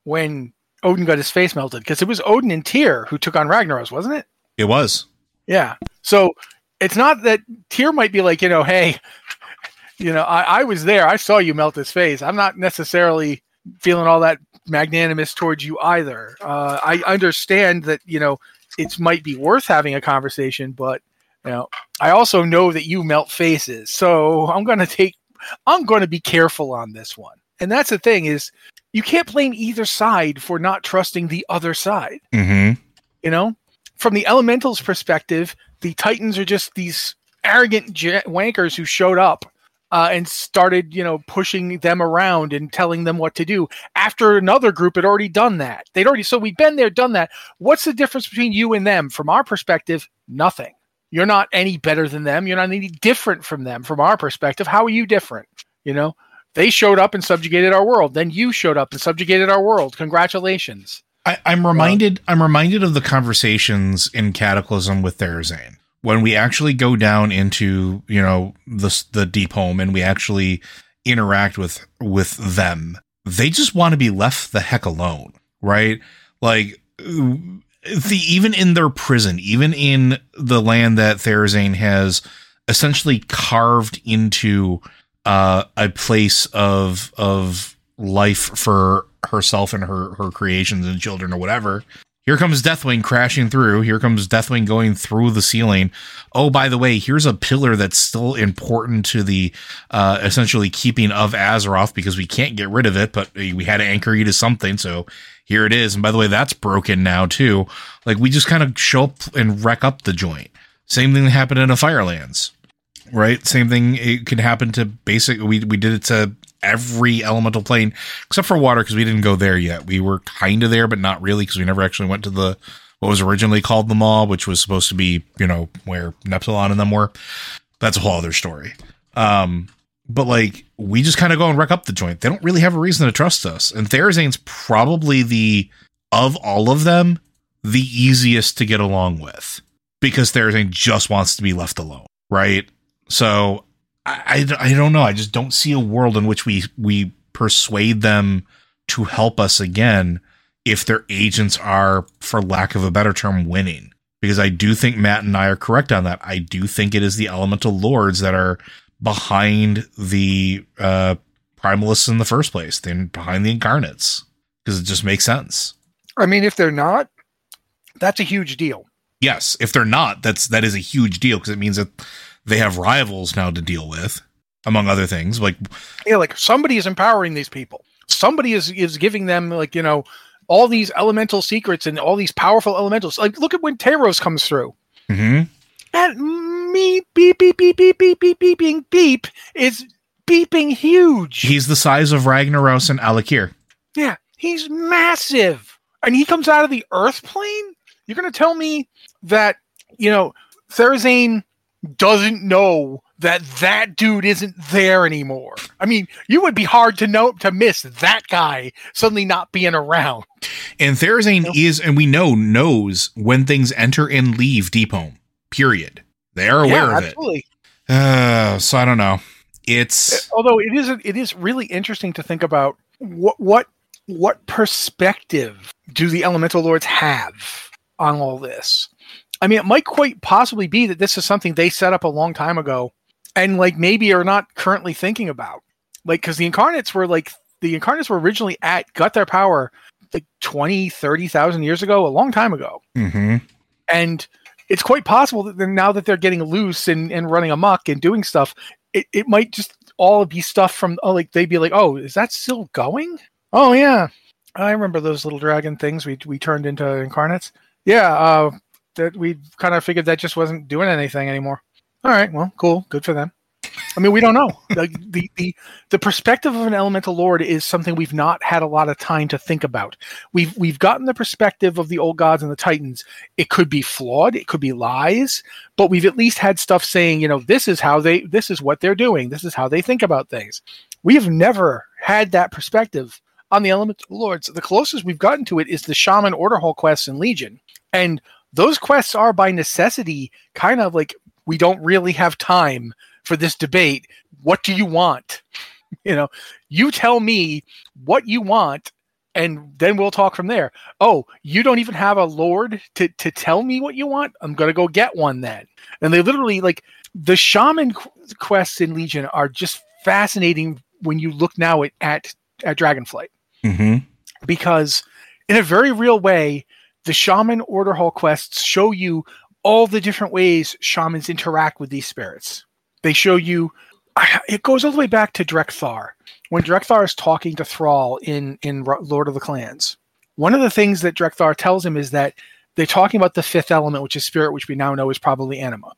when Odyn got his face melted because it was Odyn and Tyr who took on Ragnaros, wasn't it? It was. Yeah. So it's not that Tyr might be like, you know, hey, you know, I, I was there. I saw you melt his face. I'm not necessarily feeling all that magnanimous towards you either. Uh, I understand that you know it might be worth having a conversation, but you know, I also know that you melt faces, so I'm going to take. I'm going to be careful on this one. And that's the thing is, you can't blame either side for not trusting the other side. Mm-hmm. You know, from the elementals' perspective, the Titans are just these arrogant j- wankers who showed up uh, and started, you know, pushing them around and telling them what to do. After another group had already done that, they'd already. So we've been there, done that. What's the difference between you and them? From our perspective, nothing. You're not any better than them. You're not any different from them. From our perspective, how are you different? You know, they showed up and subjugated our world. Then you showed up and subjugated our world. Congratulations. I, I'm reminded. I'm reminded of the conversations in Cataclysm with Therazane when we actually go down into you know the the Deepholm and we actually interact with with them. They just want to be left the heck alone, right? Like uh, the even in their prison, even in the land that Therazane has essentially carved into uh, a place of of life for herself and her her creations and children or whatever. Here comes Deathwing crashing through. Here comes Deathwing going through the ceiling. Oh, by the way, here's a pillar that's still important to the uh, essentially keeping of Azeroth because we can't get rid of it, but we had to anchor you to something. So here it is. And by the way, that's broken now too. Like we just kind of show up and wreck up the joint. Same thing that happened in a Firelands, right? Same thing. It could happen to basic. We we did it to every elemental plane except for water because we didn't go there yet. We were kind of there, but not really because we never actually went to the what was originally called the Maw, which was supposed to be you know where Neptulon and them were. That's a whole other story. Um, but like we just kind of go and wreck up the joint. They don't really have a reason to trust us. And Therazane's probably the of all of them the easiest to get along with because Therazane just wants to be left alone, right? So I, I, I don't know. I just don't see a world in which we we persuade them to help us again if their agents are, for lack of a better term, winning. Because I do think Matt and I are correct on that. I do think it is the elemental lords that are behind the uh, primalists in the first place, then behind the incarnates, because it just makes sense. I mean, if they're not, that's a huge deal. Yes, if they're not, that's that is a huge deal because it means that they have rivals now to deal with, among other things. Like, yeah, like somebody is empowering these people. Somebody is is giving them like you know all these elemental secrets and all these powerful elementals. Like, look at when Taros comes through. Mm-hmm. And me beep beep beep beep beep beep beeping beep is beeping huge. He's the size of Ragnaros and Al'Akir. Yeah, he's massive, and he comes out of the Earth plane. You're going to tell me that you know Therazane doesn't know that that dude isn't there anymore. I mean, you would be hard to know to miss that guy suddenly not being around. And Therazane you know? is, and we know knows when things enter and leave Deepholm. Period. They are aware yeah, of absolutely. it. Uh, so I don't know. It's although it is it is really interesting to think about what what what perspective do the elemental lords have on all this? I mean, it might quite possibly be that this is something they set up a long time ago and like maybe are not currently thinking about. Like, because the incarnates were like, the incarnates were originally at, got their power like 20, 30,000 years ago, a long time ago. Mm-hmm. And it's quite possible that now that they're getting loose and, and running amok and doing stuff, it, it might just all be stuff from, oh, like they'd be like, oh, is that still going? Oh, yeah. I remember those little dragon things we, we turned into incarnates. Yeah, uh, that we kind of figured that just wasn't doing anything anymore. All right, well, cool, good for them. I mean, we don't know. the, the, the the perspective of an elemental lord is something we've not had a lot of time to think about. We've we've gotten the perspective of the old gods and the titans. It could be flawed, it could be lies, but we've at least had stuff saying, you know, this is how they this is what they're doing. This is how they think about things. We have never had that perspective on the elemental lords. The closest we've gotten to it is the shaman order hall quests in Legion. And those quests are by necessity kind of like we don't really have time for this debate. What do you want? You know, you tell me what you want and then we'll talk from there. Oh, you don't even have a lord to, to tell me what you want? I'm going to go get one then. And they literally, like, the shaman quests in Legion are just fascinating when you look now at, at, at Dragonflight. Mm-hmm. because in a very real way, the shaman order hall quests show you all the different ways shamans interact with these spirits. They show you it goes all the way back to Drek'Thar. When Drek'Thar is talking to Thrall in in Lord of the Clans, one of the things that Drek'Thar tells him is that they're talking about the fifth element, which is spirit, which we now know is probably anima.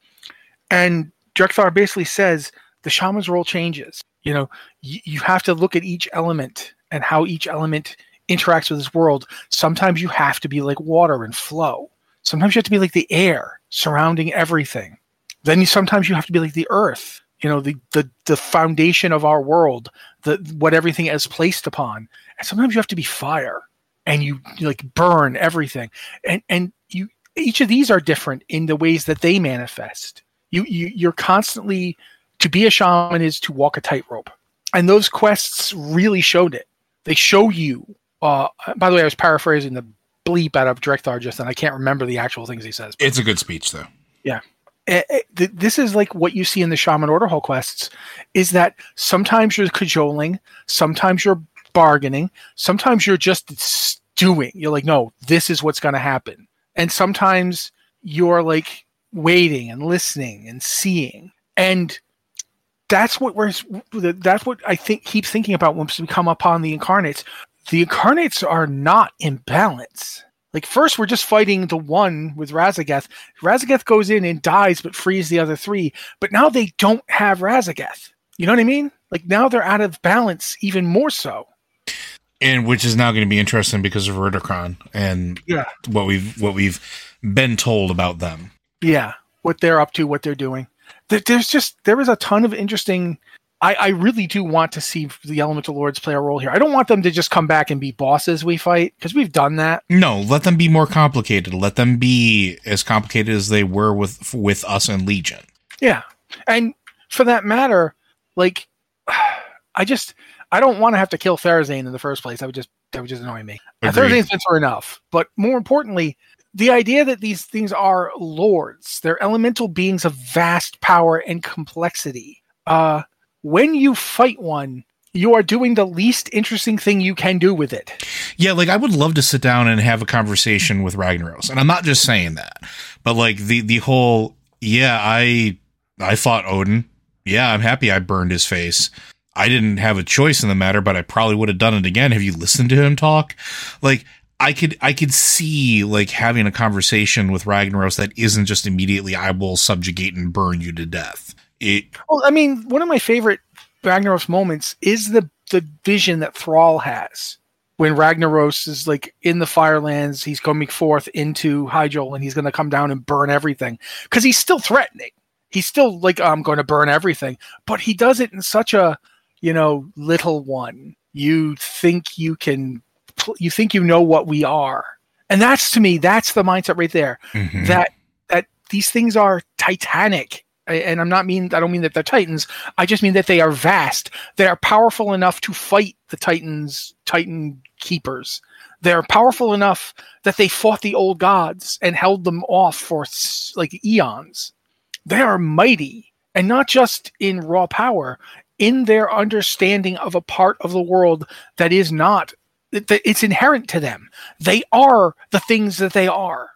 And Drek'Thar basically says the shaman's role changes. You know, you have to look at each element and how each element interacts with this world. Sometimes you have to be like water and flow. Sometimes you have to be like the air surrounding everything. Then you, sometimes you have to be like the earth, you know, the, the, the foundation of our world, the, what everything is placed upon. And sometimes you have to be fire and you, you like burn everything. And, and you, each of these are different in the ways that they manifest. You, you, you're constantly, to be a shaman is to walk a tightrope. And those quests really showed it. They show you. Uh, by the way, I was paraphrasing the bleep out of Drek'Thar just then. I can't remember the actual things he says. It's a good speech, though. Yeah. Eh, eh, th- This is like what you see in the Shaman Order Hall quests is that sometimes you're cajoling, sometimes you're bargaining, sometimes you're just stewing. You're like, no, this is what's going to happen. And sometimes you're like waiting and listening and seeing. And that's what we're that's what I think keep thinking about once we come upon the incarnates. The incarnates are not in balance. Like first we're just fighting the one with Raszageth. Raszageth goes in and dies but frees the other three. But now they don't have Raszageth. You know what I mean? Like now they're out of balance even more so. And which is now going to be interesting because of Iridikron and Yeah. what we've what we've been told about them. Yeah. What they're up to, what they're doing. There's just there is a ton of interesting I, I really do want to see the Elemental Lords play a role here. I don't want them to just come back and be bosses we fight, because we've done that. No, let them be more complicated. Let them be as complicated as they were with with us and Legion. Yeah. And for that matter, like I just I don't want to have to kill Therazane in the first place. That would just that would just annoy me. Therazane's been through enough. But more importantly, the idea that these things are lords, they're elemental beings of vast power and complexity. Uh when you fight one, you are doing the least interesting thing you can do with it. Yeah, like I would love to sit down and have a conversation with Ragnaros. And I'm not just saying that. But like the the whole yeah, I I fought Odyn. Yeah, I'm happy I burned his face. I didn't have a choice in the matter, but I probably would have done it again. Have you listened to him talk? Like I could I could see like having a conversation with Ragnaros that isn't just immediately I will subjugate and burn you to death. It Well, I mean, one of my favorite Ragnaros moments is the the vision that Thrall has when Ragnaros is like in the Firelands. He's coming forth into Hyjal, and he's going to come down and burn everything because he's still threatening. He's still like, I'm going to burn everything, but he does it in such a, you know, little one. You think you can, you think you know what we are, and that's to me, that's the mindset right there Mhm. that that these things are titanic and i'm not mean i don't mean that they're titans. I just mean that they are vast. They are powerful enough to fight the titans titan keepers. They're powerful enough that they fought the old gods and held them off for like eons. They are mighty and not just in raw power in their understanding of a part of the world that is not that it's inherent to them. They are the things that they are.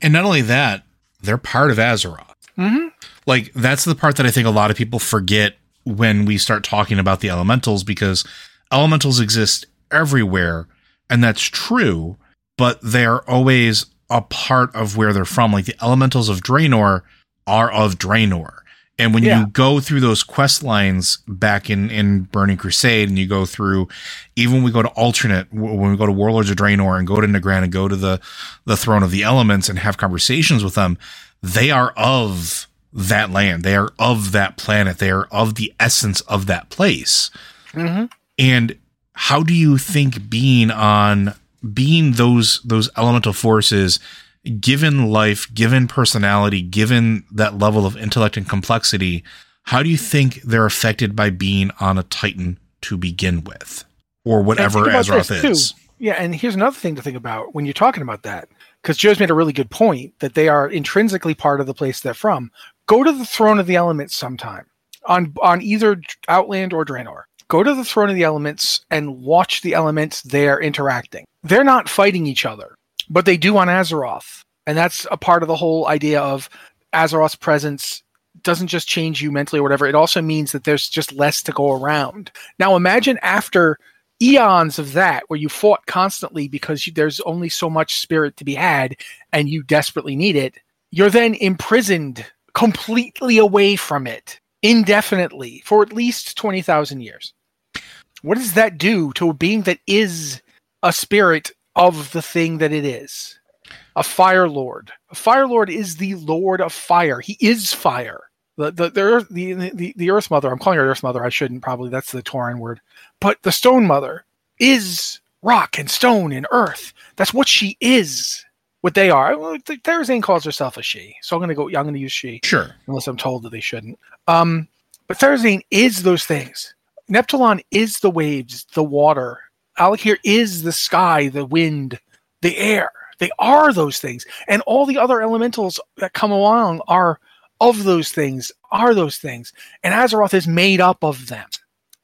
And not only that, they're part of Azeroth. Mhm. Like that's the part that I think a lot of people forget when we start talking about the elementals because elementals exist everywhere and that's true, but they're always a part of where they're from. Like the elementals of Draenor are of Draenor. And when Yeah. you go through those quest lines back in, in Burning Crusade and you go through, even when we go to alternate, when we go to Warlords of Draenor and go to Nagrand and go to the, the Throne of the Elements and have conversations with them, they are of that land. They are of that planet. They are of the essence of that place. Mhm. And how do you think being on being those those elemental forces given life, given personality, given that level of intellect and complexity, how do you think they're affected by being on a Titan to begin with? Or whatever Azeroth is. too. Yeah, and here's another thing to think about when you're talking about that, because Joe's made a really good point that they are intrinsically part of the place they're from. Go to the Throne of the Elements sometime on on either Outland or Draenor. go to the throne of the elements and watch the elements there interacting. They're not fighting each other, but they do on Azeroth. And that's a part of the whole idea of Azeroth's presence doesn't just change you mentally or whatever. It also means that there's just less to go around. Now imagine after eons of that where you fought constantly because you, there's only so much spirit to be had and you desperately need it. You're then imprisoned completely away from it indefinitely for at least 20,000 years. What does that do to a being that is a spirit of the thing that it is? A fire lord. A fire lord is the lord of fire. He is fire. The the the, the, the, the earth mother, I'm calling her earth mother. I shouldn't probably. That's the Tauren word. But the stone mother is rock and stone and earth. That's what she is. What they are. Well, calls herself a she, so I'm gonna go. I'm gonna use she. Sure. Unless I'm told that they shouldn't. Um, but Therazane is those things. Neptulon is the waves, the water. Al'Akir is the sky, the wind, the air. They are those things. And all the other elementals that come along are of those things, are those things. And Azeroth is made up of them.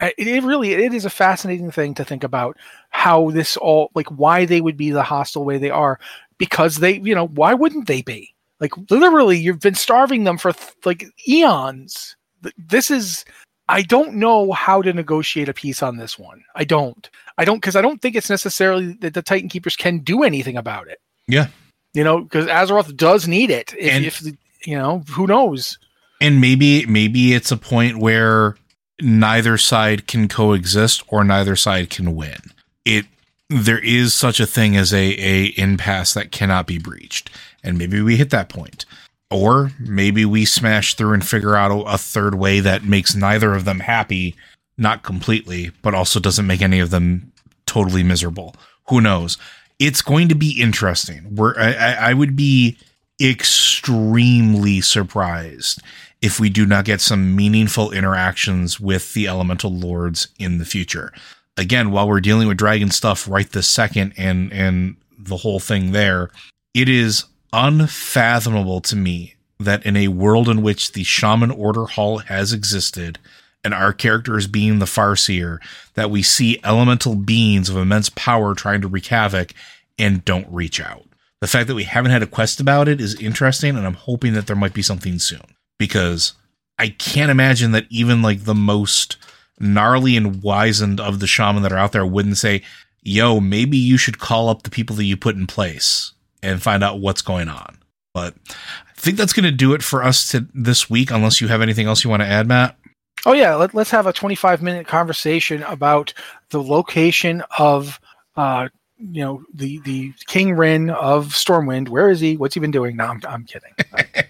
Uh, it, it really it is a fascinating thing to think about how this all like why they would be the hostile way they are because they you know why wouldn't they be like literally you've been starving them for th- like eons this is I don't know how to negotiate a piece on this one. I don't. I don't because I don't think it's necessarily that the Titan Keepers can do anything about it. Yeah. You know, because Azeroth does need it. If, And- if you know, who knows? And maybe maybe it's a point where neither side can coexist or neither side can win. It there is such a thing as a a impasse that cannot be breached. And maybe we hit that point. Or maybe we smash through and figure out a, a third way that makes neither of them happy, not completely, but also doesn't make any of them totally miserable. Who knows? It's going to be interesting. I I would be extremely surprised if we do not get some meaningful interactions with the elemental lords in the future. Again, while we're dealing with dragon stuff right this second and and the whole thing there, it is unfathomable to me that in a world in which the shaman order hall has existed and our characters being the farseer that we see elemental beings of immense power trying to wreak havoc and don't reach out. The fact that we haven't had a quest about it is interesting and i'm hoping that there might be something soon. Because i can't imagine that even like the most gnarly and wizened of the shaman that are out there wouldn't say yo maybe you should call up the people that you put in place and find out what's going on but i think that's going to do it for us to this week unless you have anything else you want to add matt Oh yeah, let, let's have a 25 minute conversation about the location of uh you know the the King Wrynn of Stormwind. Where is he? What's he been doing? No, I'm, I'm kidding.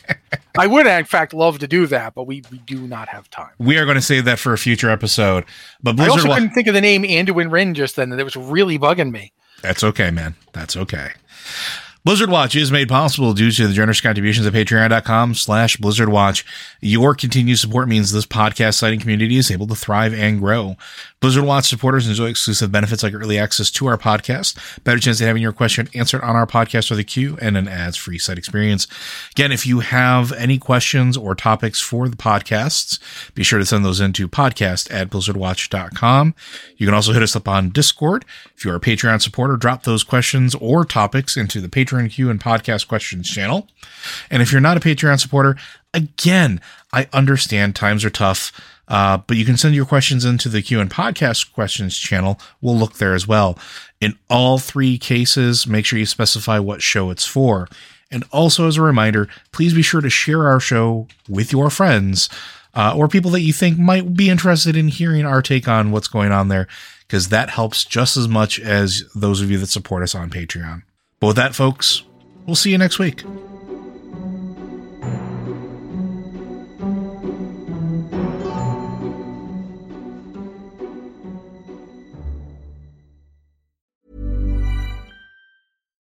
I would in fact love to do that, but we, we do not have time. we are going to save that for a future episode but I also couldn't think of the name Anduin Wrynn just then. That was really bugging me. That's okay, man. That's okay. Blizzard Watch is made possible due to the generous contributions at patreon.com slash Blizzard Watch. Your continued support means this podcast site and community is able to thrive and grow. Blizzard Watch supporters enjoy exclusive benefits like early access to our podcast, better chance of having your question answered on our podcast or the queue, and an ads-free site experience. Again, if you have any questions or topics for the podcasts, be sure to send those into podcast at blizzardwatch.com. You can also hit us up on Discord. If you're a Patreon supporter, drop those questions or topics into the Patreon queue and podcast questions channel. And if you're not a Patreon supporter, again, I understand times are tough. Uh, but you can send your questions into the Q and podcast questions channel. We'll look there as well. In all three cases, make sure you specify what show it's for. And also, as a reminder, please be sure to share our show with your friends uh, or people that you think might be interested in hearing our take on what's going on there, because that helps just as much as those of you that support us on Patreon. But with that, folks, we'll see you next week.